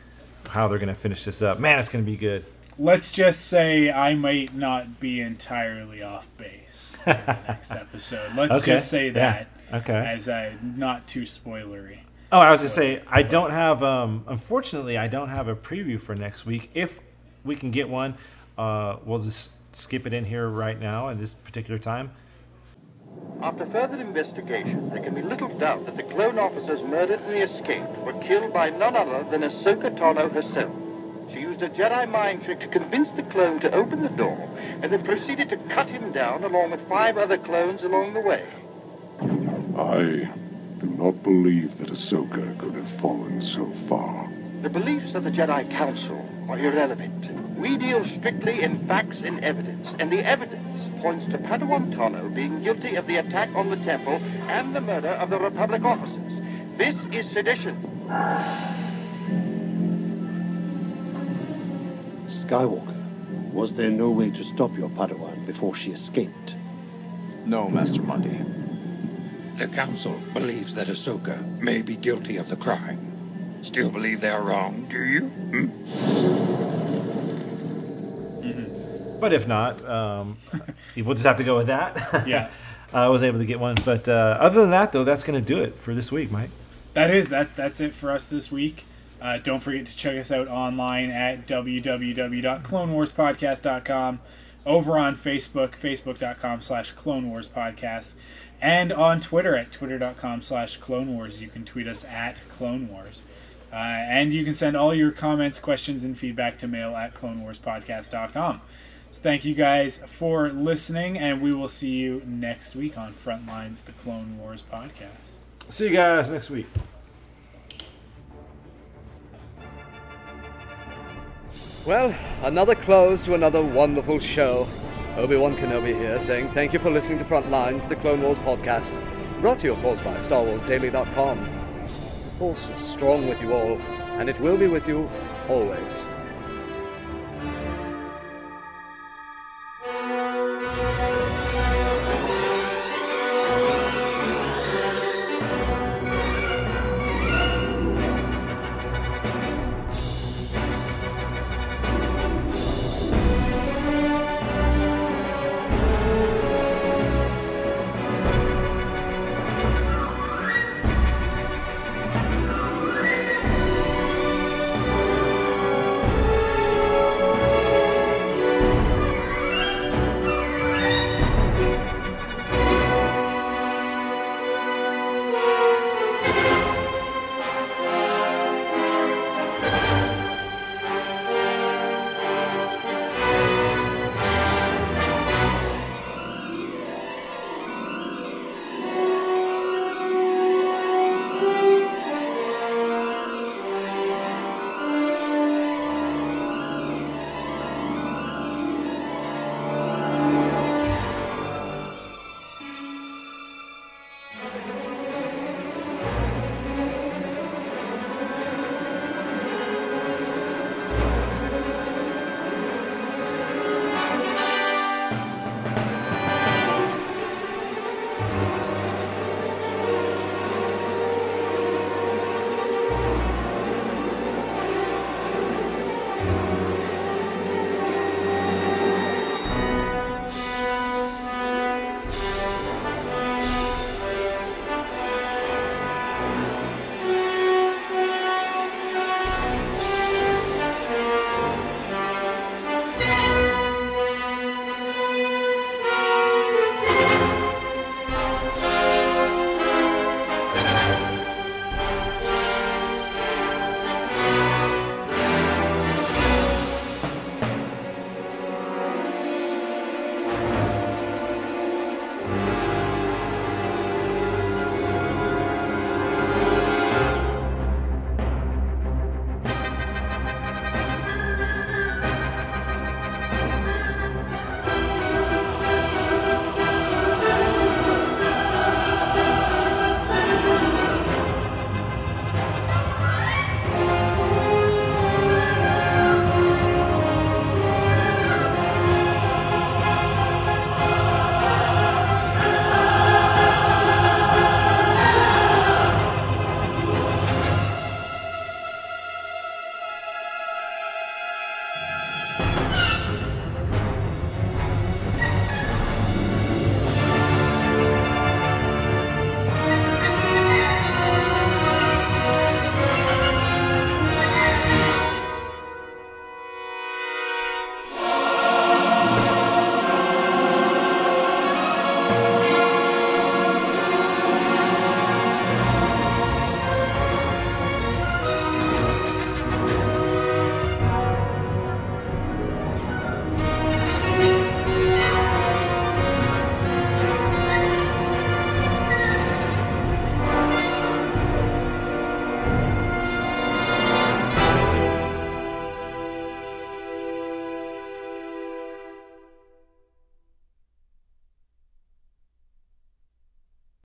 how they're going to finish this up. Man, it's going to be good. Let's just say I might not be entirely off base for the (laughs) next episode. Let's Okay, just say yeah, that. okay. As I not too spoilery. Oh, I was gonna say I don't have. Um, unfortunately, I don't have a preview for next week. If we can get one, uh, we'll just skip it in here right now at this particular time. After further investigation, there can be little doubt that the clone officers murdered and escaped were killed by none other than Ahsoka Tano herself. Used a Jedi mind trick to convince the clone to open the door, and then proceeded to cut him down along with five other clones along the way. I do not believe that Ahsoka could have fallen so far. The beliefs of the Jedi Council are irrelevant. We deal strictly in facts and evidence, and the evidence points to Padawan Tano being guilty of the attack on the temple and the murder of the Republic officers. This is sedition. Skywalker, was there no way to stop your Padawan before she escaped? No, Master Mundi. The Council believes that Ahsoka may be guilty of the crime. Still believe they are wrong, do you? Hmm? But if not, um, (laughs) we'll just have to go with that. (laughs) Yeah. I was able to get one, but uh, other than that, though, that's going to do it for this week, Mike. That is that. That's it for us this week. Uh, don't forget to check us out online at www.clonewarspodcast.com, over on Facebook, facebook.com slash Clone Wars Podcast, and on Twitter at twitter.com slash Clone Wars. You can tweet us at Clone Wars. Uh, and you can send all your comments, questions, and feedback to mail at clonewarspodcast.com. So thank you guys for listening, and we will see you next week on Frontlines, the Clone Wars Podcast. See you guys next week. Well, another close to another wonderful show. Obi-Wan Kenobi here saying thank you for listening to Frontlines, the Clone Wars podcast, brought to you, of course, by StarWarsDaily.com. The Force is strong with you all, and it will be with you always.